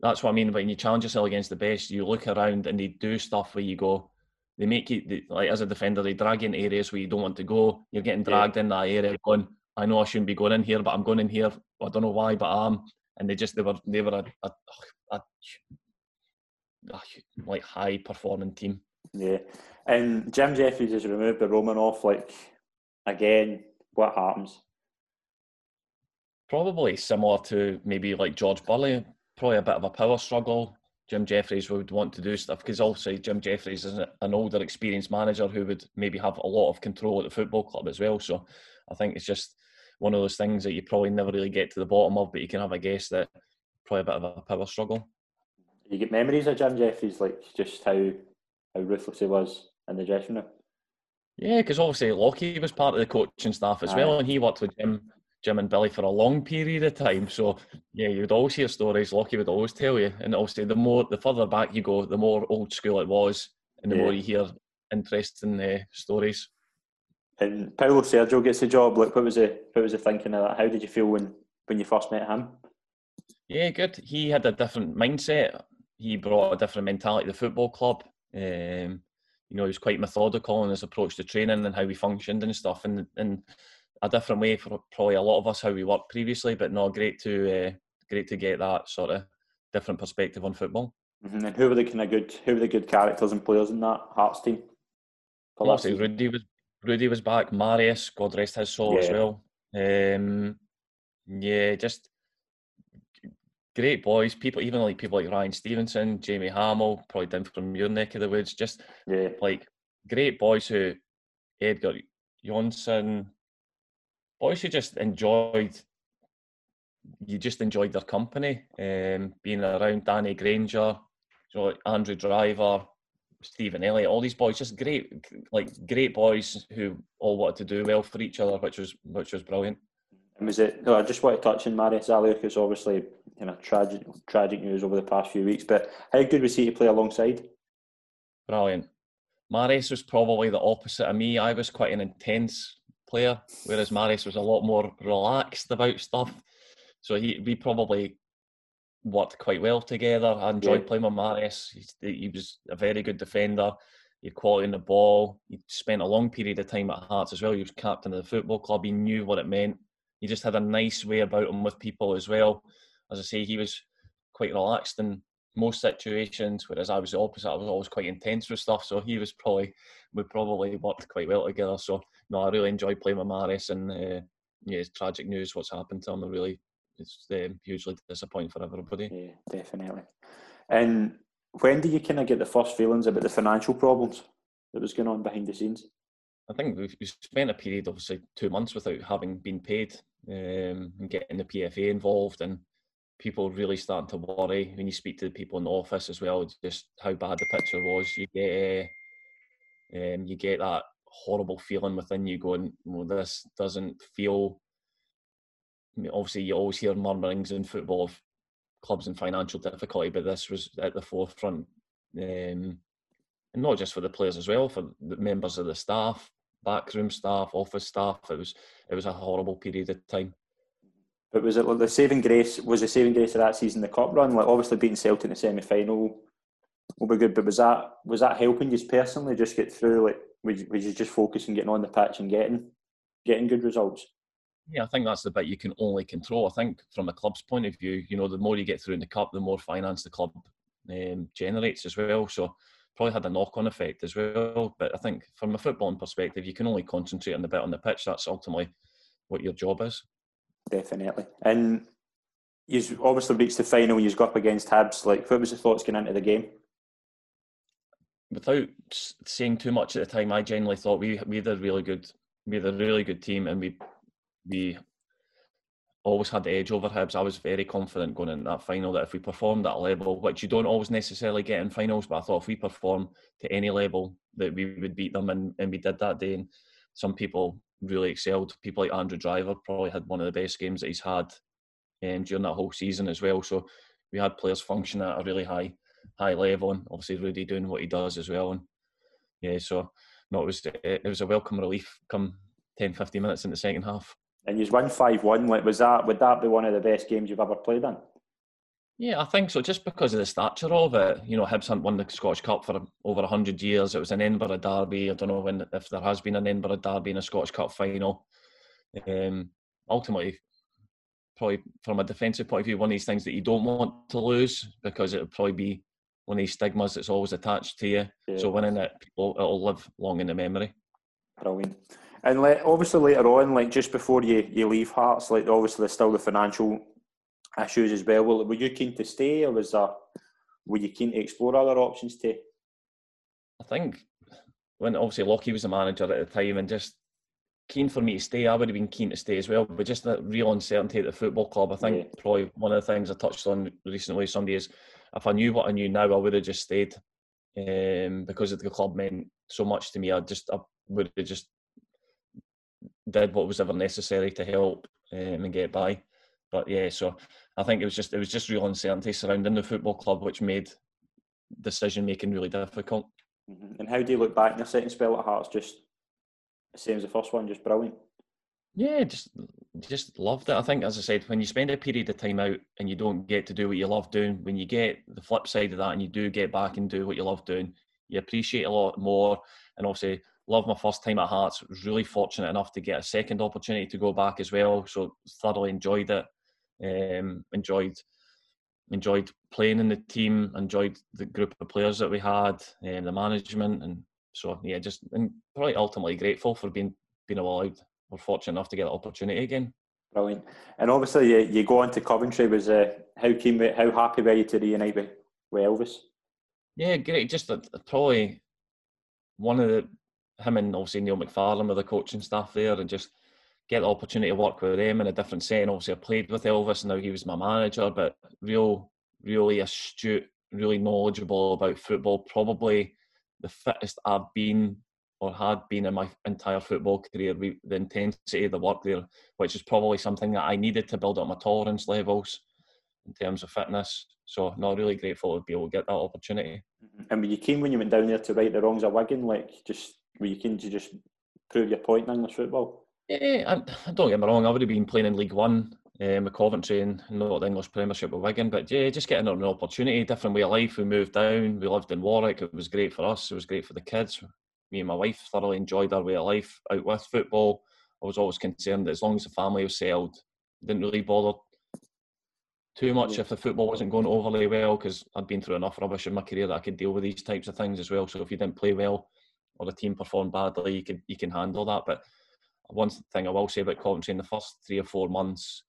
That's what I mean. When you challenge yourself against the best, you look around and they do stuff where you go, they make you they, like as a defender, they drag you in areas where you don't want to go. You're getting dragged yeah. in that area, going, I know I shouldn't be going in here, but I'm going in here. I don't know why, but I am. And they just they were they were a, a, a, a like high performing team. Yeah, and Jim Jefferies has removed the Romanov. Like again, what happens? Probably similar to maybe like George Burley. Probably a bit of a power struggle. Jim Jefferies would want to do stuff because obviously Jim Jefferies is an older, experienced manager who would maybe have a lot of control at the football club as well. So I think it's just one of those things that you probably never really get to the bottom of, but you can have a guess that probably a bit of a power struggle. You get memories of Jim Jefferies, like just how how ruthless he was in the dressing room. Yeah, because obviously Lockie was part of the coaching staff as Aye. well, and he worked with Jim Jim and Billy for a long period of time. So yeah, you would always hear stories. Lockie would always tell you, and obviously the more the further back you go, the more old school it was, and the yeah. more you hear interesting uh, stories. And Paulo Sergio gets the job. Like, what was the what was the thinking of that? How did you feel when when you first met him? Yeah, good. He had a different mindset. He brought a different mentality to the football club. Um, you know, he was quite methodical in his approach to training and how he functioned and stuff, and and a different way for probably a lot of us how we worked previously. But no, great to uh, great to get that sort of different perspective on football. Mm-hmm. And who were the kind of good who were the good characters and players in that Hearts team? Obviously, Rudi was Rudi was back. Marius, God rest his soul yeah. as well. Um, yeah, just great boys. People, even like people like Ryan Stevenson, Jamie Hamill, probably down from your neck of the woods. Just yeah. like great boys who Eggert Jonsson, boys who just enjoyed. You just enjoyed their company, um, being around Danny Grainger, like Andrew Driver, Stephen Elliott, all these boys, just great, like great boys who all wanted to do well for each other, which was which was brilliant. And was it? No, I just want to touch on Marius because obviously, you know, tragic tragic news over the past few weeks. But how good was he to play alongside? Brilliant. Marius was probably the opposite of me. I was quite an intense player, whereas Marius was a lot more relaxed about stuff. So he we probably worked quite well together. I enjoyed yeah. playing with Marius. He, he, was a very good defender. He had quality in the ball. He spent a long period of time at Hearts as well. He was captain of the football club. He knew what it meant. He just had a nice way about him with people as well. As I say, he was quite relaxed in most situations, whereas I was the opposite. I was always quite intense with stuff. So he was probably we probably worked quite well together. So no, I really enjoy playing with Marius, and uh, yeah, it's tragic news what's happened to him. I really it's um, hugely disappointing for everybody. Yeah, definitely. And when do you kind of get the first feelings about the financial problems that was going on behind the scenes? I think we've, spent a period, obviously, two months without having been paid um, and getting the PFA involved, and people really starting to worry when you speak to the people in the office as well, just how bad the picture was. You get, uh, um, you get that horrible feeling within you going, well, this doesn't feel obviously you always hear murmurings in football of clubs in financial difficulty, but this was at the forefront, um, and not just for the players as well, for the members of the staff, backroom staff, office staff. It was it was a horrible period of time. But was it like the saving grace? Was the saving grace of that season the cup run? Like obviously beating Celtic in the semi final will be good, but was that was that helping you personally just get through? Like was you just focusing on getting on the pitch and getting getting good results? Yeah, I think that's the bit you can only control. I think from a club's point of view, you know, the more you get through in the cup, the more finance the club um, generates as well. So probably had a knock-on effect as well. But I think from a footballing perspective, you can only concentrate on the bit on the pitch. That's ultimately what your job is. Definitely. And you've obviously reached the final. You've got up against Hibs. Like, what was the thoughts going into the game? Without saying too much at the time, I genuinely thought we we had a really good we had a really good team, and we we always had the edge over Hibs. I was very confident going into that final that if we performed at a level, which you don't always necessarily get in finals, but I thought if we perform to any level, that we would beat them, and, and we did that day. And some people really excelled. People like Andrew Driver probably had one of the best games that he's had um, during that whole season as well. So we had players function at a really high high level, and obviously Rudi doing what he does as well. And yeah, so no, it was it was a welcome relief come 10, 15 minutes in the second half and you won five one. Like, was that would that be one of the best games you've ever played in? Yeah, I think so. Just because of the stature of it, you know, Hibs hadn't won the Scottish Cup for over hundred years. It was an Edinburgh derby. I don't know when if there has been an Edinburgh derby in a Scottish Cup final. Um, ultimately, probably from a defensive point of view, one of these things that you don't want to lose because it would probably be one of these stigmas that's always attached to you. Yeah. So winning it, people, it'll live long in the memory. Brilliant. And like, obviously later on, like just before you, you leave Hearts, like obviously there's still the financial issues as well. Well, were you keen to stay, or was that were you keen to explore other options too? I think when obviously Lockie was the manager at the time, and just keen for me to stay, I would have been keen to stay as well. But just that real uncertainty at the football club, I think yeah. probably one of the things I touched on recently. Somebody is, if I knew what I knew now, I would have just stayed um, because the club meant so much to me. I just I would have just did what was ever necessary to help um, and get by. But yeah, so I think it was just it was just real uncertainty surrounding the football club, which made decision making really difficult. Mm-hmm. And how do you look back in the second spell at Hearts? Just the same as the first one, just brilliant. Yeah, just just loved it. I think, as I said, when you spend a period of time out and you don't get to do what you love doing, when you get the flip side of that and you do get back and do what you love doing, you appreciate a lot more. And obviously, love my first time at Hearts. Was really fortunate enough to get a second opportunity to go back as well. So thoroughly enjoyed it. Um, enjoyed enjoyed playing in the team. Enjoyed the group of players that we had, and the management, and so yeah, just and probably ultimately grateful for being being allowed we're fortunate enough to get that opportunity again. Brilliant. And obviously, you, you go on to Coventry. Was uh, how keen, how happy were you to reunite with, with Elvis? Yeah, great. Just uh, probably one of the him and obviously Neil McFarlane with the coaching staff there, and just get the opportunity to work with them in a different setting. Obviously, I played with Elvis, and now he was my manager. But real, really astute, really knowledgeable about football. Probably the fittest I've been or had been in my entire football career. We, the intensity of the work there, which is probably something that I needed to build up my tolerance levels in terms of fitness. So, not really grateful to be able to get that opportunity. Mm-hmm. And were you keen when you went down there to right the wrongs of Wigan? Like, just were you keen to just prove your point in English football? Yeah, I, don't get me wrong. I would have been playing in League One um, with Coventry and not the English Premiership with Wigan. But yeah, just getting an opportunity, different way of life. We moved down. We lived in Warwick. It was great for us. It was great for the kids me and my wife thoroughly enjoyed our way of life out with football. I was always concerned that as long as the family was settled, didn't really bother too much mm. if the football wasn't going overly well because I'd been through enough rubbish in my career that I could deal with these types of things as well. So if you didn't play well or the team performed badly, you can you can handle that. But one thing I will say about Coventry in the first three or four months,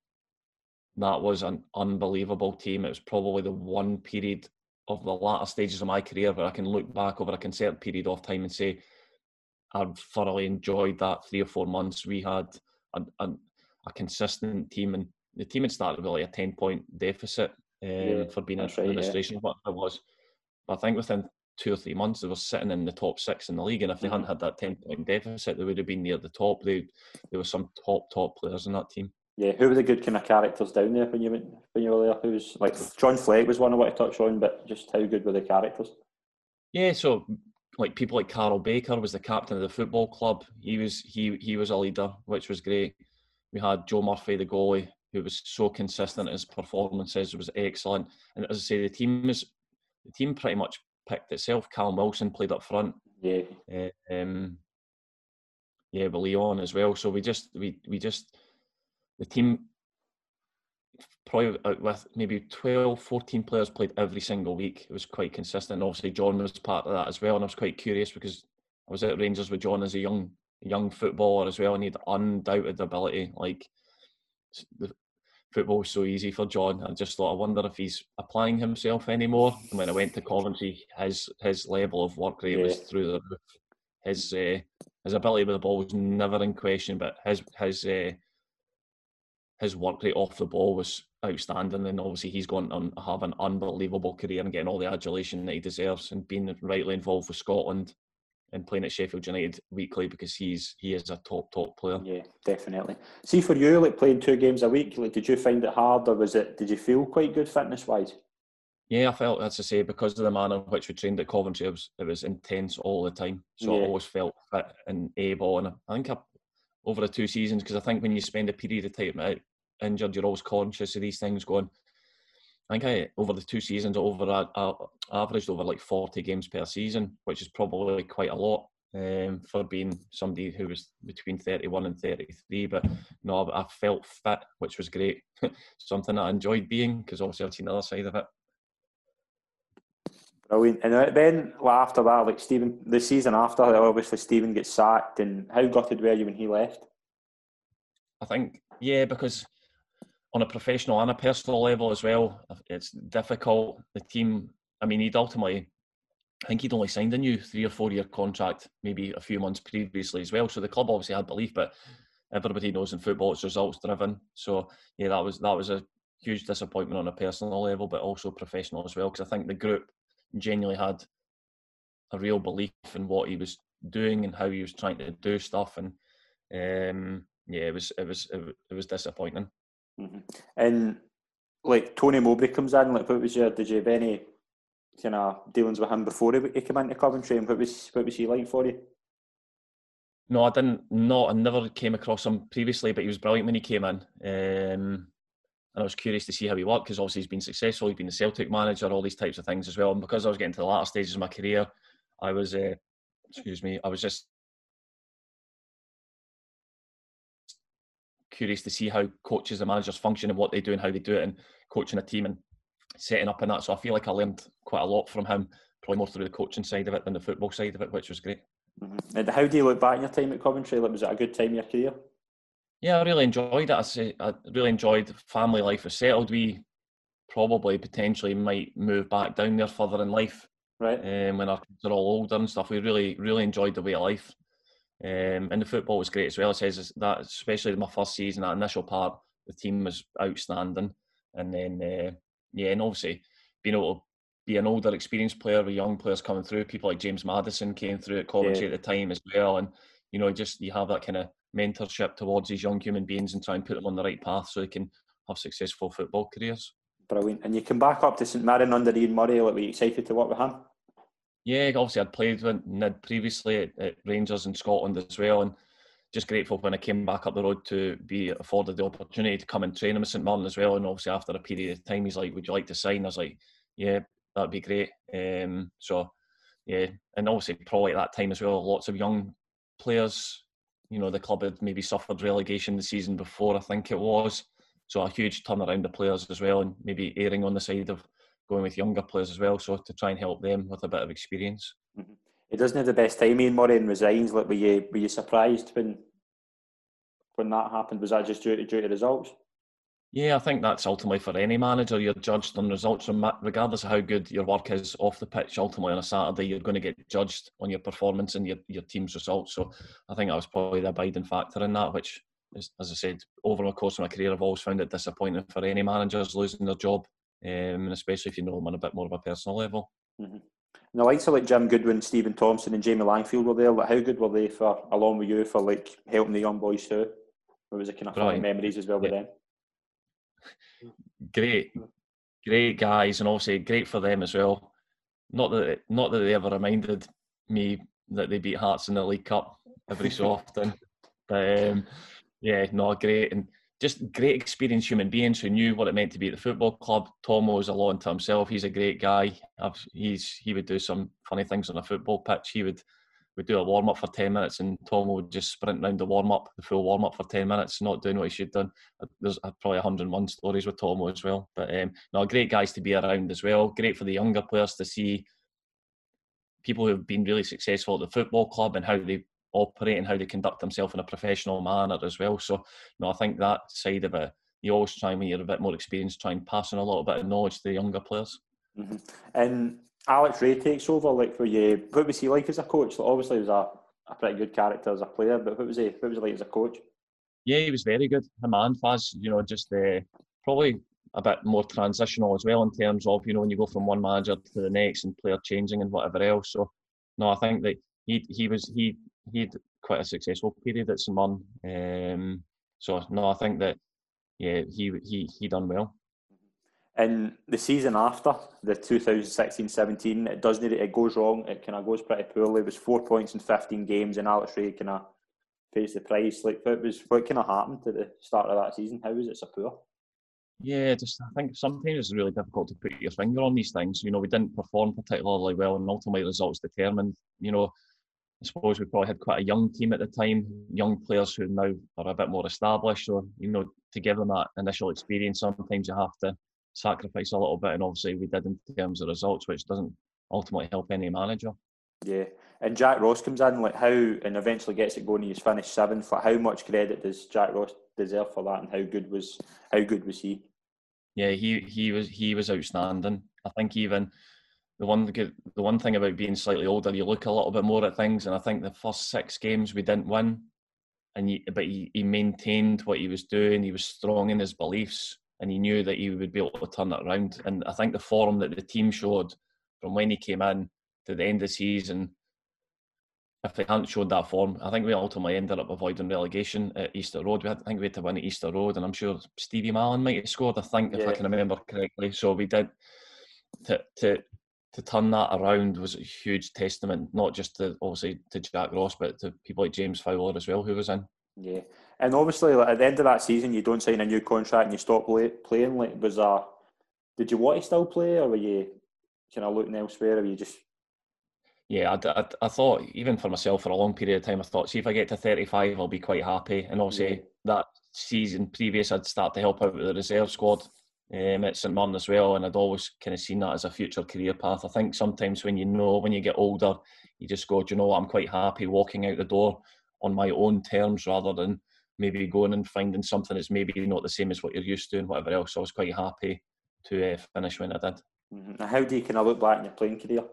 that was an unbelievable team. It was probably the one period of the latter stages of my career where I can look back over a concerted period of time and say I've thoroughly enjoyed that three or four months. We had a, a, a consistent team, and the team had started with like a ten point deficit um, yeah, for being in administration. Right, yeah. What it was, but I think within two or three months they were sitting in the top six in the league, and if they mm-hmm. hadn't had that ten point deficit, they would have been near the top. They there were some top top players in that team. Yeah, who were the good kind of characters down there when you went when you were there? Who was like John Fleck was one I want to touch on, but just how good were the characters? Yeah, so like people like Carl Baker was the captain of the football club. He was he he was a leader, which was great. We had Joe Murphy, the goalie, who was so consistent. In his performances it was excellent, and as I say, the team is the team pretty much picked itself. Cal Wilson played up front. Yeah. Uh, um, yeah, with Leon as well. So we just we we just the team probably with maybe 12, 14 players played every single week. It was quite consistent. Obviously, John was part of that as well, and I was quite curious because I was at Rangers with John as a young young footballer as well, and he had undoubted ability. Like the football was so easy for John. I just thought, I wonder if he's applying himself anymore. And when I went to Coventry, his his level of work rate yeah. was through the roof. His uh, his ability with the ball was never in question, but his his uh, his work rate off the ball was outstanding, and obviously he's going to have an unbelievable career and getting all the adulation that he deserves, and being rightly involved with Scotland and playing at Sheffield United weekly because he's he is a top top player. Yeah, definitely. See for you, like playing two games a week, like did you find it hard, or was it? Did you feel quite good fitness wise? Yeah, I felt as I say because of the manner in which we trained at Coventry, it was it was intense all the time. So yeah. I always felt fit and able, and I think I, over the two seasons because I think when you spend a period of time out injured, you're always conscious of these things going. I think I over the two seasons over uh, uh, averaged over like 40 games per season, which is probably quite a lot um, for being somebody who was between 31 and 33. But no, I felt fit, which was great. Something I enjoyed being because obviously I've seen the other side of it. Brilliant. And then after that, like Steven, the season after, obviously Steven gets sacked. And how gutted were you when he left? I think, yeah, because on a professional and a personal level as well. It's difficult. The team, I mean, he'd ultimately, I think he'd only signed a new three or four year contract maybe a few months previously as well. So the club obviously had belief, but everybody knows in football it's results driven. So yeah, that was that was a huge disappointment on a personal level, but also professional as well. Because I think the group genuinely had a real belief in what he was doing and how he was trying to do stuff, and um, yeah, it was it was it was disappointing. Mm-hmm. And like Tony Mowbray comes in, like what was your did you have any kind of dealings with him before he, he came into Coventry, and what was what was he like for you? No, I didn't. No, I never came across him previously, but he was brilliant when he came in. Um, and I was curious to see how he worked because obviously he's been successful. He's been the Celtic manager, all these types of things as well. And because I was getting to the latter stages of my career, I was, uh, excuse me, I was just curious to see how coaches and managers function and what they do and how they do it, and coaching a team and setting up and that. So I feel like I learned quite a lot from him, probably more through the coaching side of it than the football side of it, which was great. Mm-hmm. And how do you look back in your time at Coventry? Like, was it a good time in your career? Yeah, I really enjoyed it. I say I really enjoyed family life was settled. We probably potentially might move back down there further in life. Right. Um, when our kids are all older and stuff. We really, really enjoyed the way of life. Um, and the football was great as well. It says that, especially my first season, that initial part, the team was outstanding. And then, uh, yeah, and obviously being able to be an older, experienced player with young players coming through, people like James Maddison came through at Coventry yeah. at the time as well. And, you know, just you have that kind of mentorship towards these young human beings and try and put them on the right path so they can have successful football careers. Brilliant. And you come back up to St Mirren under Ian Murray. Like, were you excited to work with him? Yeah, obviously I'd played with Ned previously at, at, Rangers in Scotland as well, and just grateful when I came back up the road to be afforded the opportunity to come and train him at St Mirren as well. And obviously after a period of time, he's like, "Would you like to sign?" I was like, "Yeah, that'd be great." Um, so yeah, and obviously probably at that time as well, lots of young players. You know, the club had maybe suffered relegation the season before, I think it was. So a huge turnaround of players as well, and maybe erring on the side of going with younger players as well, so to try and help them with a bit of experience. Mm-hmm. He doesn't have the best timing. And resigns. Like, were you were you surprised when when that happened? Was that just due to, due to results? Yeah, I think that's ultimately for any manager. You're judged on results, regardless of how good your work is off the pitch. Ultimately, on a Saturday, you're going to get judged on your performance and your, your team's results. So I think that was probably the abiding factor in that, which, is, as I said, over the course of my career, I've always found it disappointing for any managers losing their job um, and especially if you know them on a bit more of a personal level. Mm-hmm. And the likes of like Jim Goodwin, Steven Thompson, and Jamie Langfield were there. Like, how good were they for, along with you, for like helping the young boys through? What was it kind of funny memories as well yeah. with them? Great, great guys, and also great for them as well. Not that not that they ever reminded me that they beat Hearts in the League Cup every so often, but um, yeah, no, great and just great experienced human beings who knew what it meant to be at the football club. Tomo was a law unto himself. He's a great guy. He's he would do some funny things on a football pitch. He would would do a warm up for ten minutes, and Tomo would just sprint round the warm up, the full warm up for ten minutes, not doing what he should have done. There's probably 101 stories with Tomo as well. But um, no, great guys to be around as well. Great for the younger players to see people who have been really successful at the football club and how they operate and how they conduct themselves in a professional manner as well. So, no, I think that side of it, you always try when you're a bit more experienced, try and pass on a little bit of knowledge to the younger players. Mm-hmm. And Alex Rae takes over. Like for you, what was he like as a coach? Like, obviously, he was a, a pretty good character as a player, but what was he? What was he like as a coach? Yeah, he was very good. Him and Faz, you know, just uh, probably a bit more transitional as well in terms of you know when you go from one manager to the next and player changing and whatever else. So no, I think that he he was he he had quite a successful period at St Mirren. Um, so no, I think that yeah, he he he done well. And the season after the 2016-17, it doesn't it goes wrong. It kind of goes pretty poorly. It was four points in 15 games, and Alex Rae kind of pays the price. Like what was what kind of happened at the start of that season? How was it so poor? Yeah, just I think sometimes it's really difficult to put your finger on these things. You know, we didn't perform particularly well, and ultimately results determined. You know, I suppose we probably had quite a young team at the time, young players who now are a bit more established. So, you know, to give them that initial experience, sometimes you have to sacrifice a little bit. And obviously, we did in terms of results, which doesn't ultimately help any manager. Yeah. And Jack Ross comes in, like how, and eventually gets it going. He's finished seventh. Like how much credit does Jack Ross deserve for that, and how good was how good was he? Yeah, he he was he was outstanding. I think even the one the one thing about being slightly older, you look a little bit more at things, and I think the first six games we didn't win, and he, but he, he maintained what he was doing. He was strong in his beliefs, and he knew that he would be able to turn it around. And I think the form that the team showed from when he came in to the end of the season, if they hadn't showed that form, I think we ultimately ended up avoiding relegation at Easter Road. We had, I think we had to win at Easter Road, and I'm sure Stevie Mallan might have scored. I think, if yeah. I can remember correctly. So we did to to to turn that around was a huge testament, not just to obviously to Jack Ross, but to people like James Fowler as well, who was in. Yeah, and obviously like, at the end of that season, you don't sign a new contract and you stop play, playing. Like, was that? Did you want to still play, or were you kind of looking elsewhere, or were you just? Yeah, I, I, I, thought even for myself for a long period of time, I thought, see if I get to thirty-five, I'll be quite happy. And obviously yeah. that season previous, I'd start to help out with the reserve squad um, at St Mirren as well, and I'd always kind of seen that as a future career path. I think sometimes when you know, when you get older, you just go, do you know what, I'm quite happy walking out the door on my own terms rather than maybe going and finding something that's maybe not the same as what you're used to and whatever else. So I was quite happy to uh, finish when I did. Mm-hmm. How do you kind of look back in your playing career?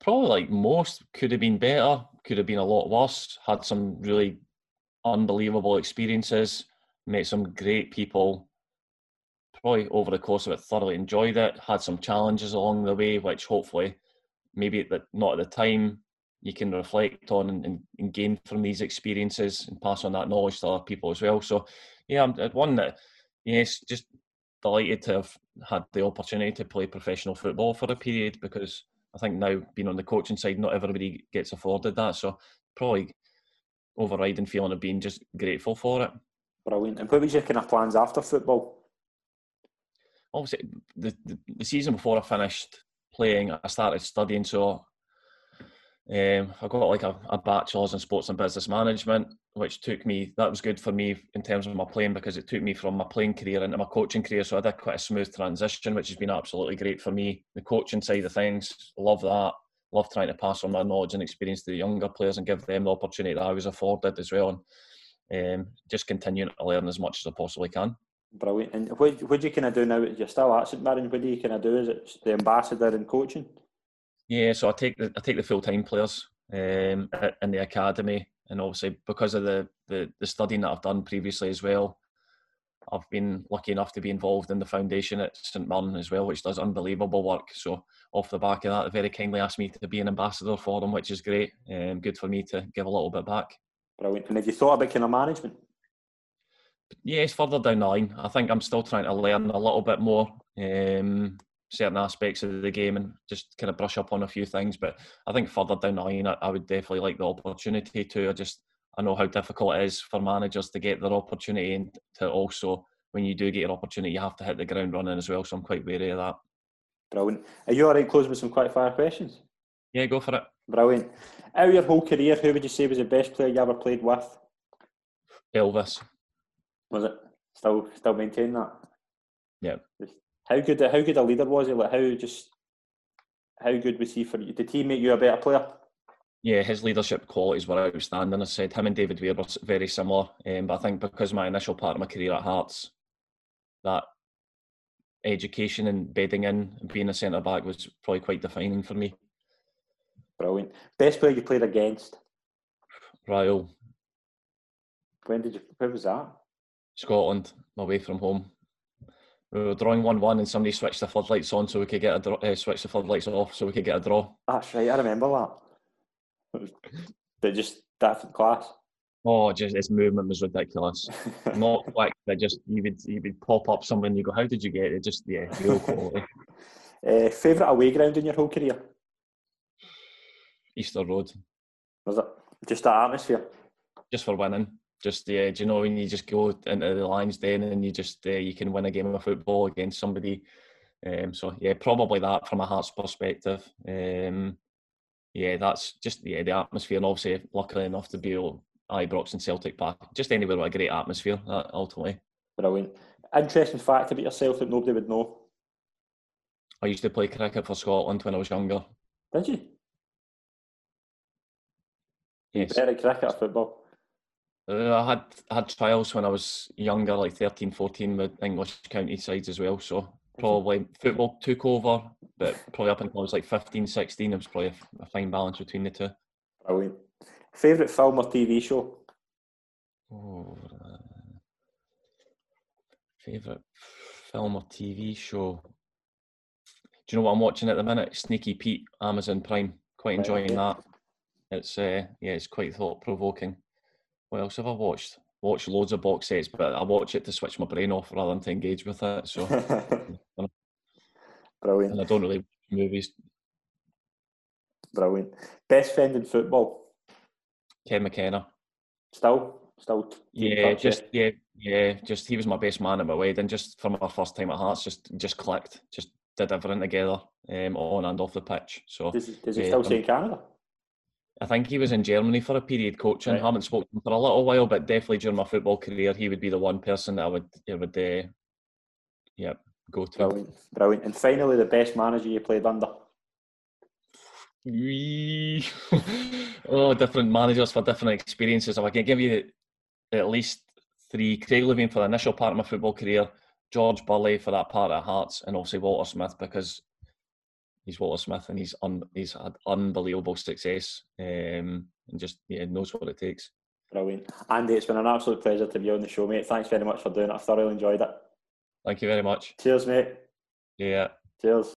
Probably like most, could have been better, could have been a lot worse. Had some really unbelievable experiences, met some great people, probably over the course of it thoroughly enjoyed it. Had some challenges along the way, which hopefully maybe at the, not at the time you can reflect on and, and, gain from these experiences and pass on that knowledge to other people as well. So yeah, I'm one that yes, just delighted to have had the opportunity to play professional football for a period because I think now being on the coaching side, not everybody gets afforded that. So probably overriding feeling of being just grateful for it. Brilliant. And what was your kind of plans after football? Obviously the, the, the season before I finished playing, I started studying. So um, I got like a, a, bachelor's in sports and business management, which took me. That was good for me in terms of my playing because it took me from my playing career into my coaching career. So I did quite a smooth transition, which has been absolutely great for me. The coaching side of things, love that. Love trying to pass on my knowledge and experience to the younger players and give them the opportunity that I was afforded as well. And um, just continuing to learn as much as I possibly can. Brilliant. And what, what do you kind of do now? You're still at St Mirren. What do you kind of do? Is it the ambassador and coaching? Yeah, so I take the I take the full time players um, in the academy, and obviously because of the, the the studying that I've done previously as well, I've been lucky enough to be involved in the foundation at St Mirren as well, which does unbelievable work. So off the back of that, they very kindly asked me to be an ambassador for them, which is great and um, good for me to give a little bit back. Brilliant. And have you thought about kind of management? Yes, further down the line, I think I'm still trying to learn a little bit more um, certain aspects of the game and just kind of brush up on a few things. But I think further down the line, I, I would definitely like the opportunity to. I just I know how difficult it is for managers to get their opportunity and to also when you do get your opportunity, you have to hit the ground running as well. So I'm quite wary of that. Brilliant. Are you all right Close with some quick fire questions? Yeah, go for it. Brilliant. Out of your whole career, who would you say was the best player you ever played with? Elvis. Was it still still maintain that? Yeah. How good how good a leader was he? Like how just how good was he for you? Did he make you a better player? Yeah, his leadership qualities were outstanding. I said him and David Weir were very similar, um, but I think because my initial part of my career at Hearts, that education and bedding in and being a centre back was probably quite defining for me. Brilliant. Best player you played against? Raul. When did you? Where was that? Scotland away from home. We were drawing one-one, and somebody switched the floodlights on so we could get a draw, uh, switch the floodlights off so we could get a draw. That's right. I remember that. but just that class. Oh, just his movement was ridiculous. Not quick, but just you would you would pop up somewhere and you go, "How did you get it?" Just yeah, real quality. uh, Favorite away ground in your whole career? Easter Road. Was it just that atmosphere? Just for winning just yeah, do you know when you just go into the lines then and you just uh, you can win a game of football against somebody. Um, so yeah, probably that from a Hearts perspective. Um, yeah, that's just yeah the atmosphere, and obviously luckily enough to be able Ibrox and Celtic Park, just anywhere with a great atmosphere. Uh, ultimately, brilliant. Interesting fact about yourself that nobody would know. I used to play cricket for Scotland when I was younger. Did you? Yes. Better cricket or football? Uh, I had had trials when I was younger, like 13, 14 with English county sides as well. So probably football took over, but probably up until I was like 15, 16, it was probably a, a fine balance between the two. Brilliant. Favourite film or TV show? Oh, uh, favourite film or TV show? Do you know what I'm watching at the minute? Sneaky Pete, Amazon Prime. Quite enjoying that. It's uh, yeah, it's quite thought provoking. What else have I watched? Watched loads of box sets, but I watch it to switch my brain off rather than to engage with it. So, Brilliant. And I don't really watch movies. Brilliant. Best friend in football? Ken McKenna. Still? Still? Yeah, touch, just yeah? yeah. Just he was my best man at my wedding. Just from our first time at Hearts, just just clicked. Just did everything together, um, on and off the pitch. So does, does he yeah, still stay in Canada? I think he was in Germany for a period coaching. Right. Haven't spoken for a little while, but definitely during my football career, he would be the one person that I would, I would, uh, yeah, go to. Brilliant, brilliant. And finally, the best manager you played under. oh, different managers for different experiences. If I can give you at least three, Craig Levein for the initial part of my football career, George Burley for that part of Hearts, and also Walter Smith because he's Walter Smith and he's un, he's had unbelievable success um, and just yeah knows what it takes. Brilliant, Andy. It's been an absolute pleasure to be on the show, mate. Thanks very much for doing it. I thoroughly enjoyed it. Thank you very much. Cheers, mate. Yeah. Cheers.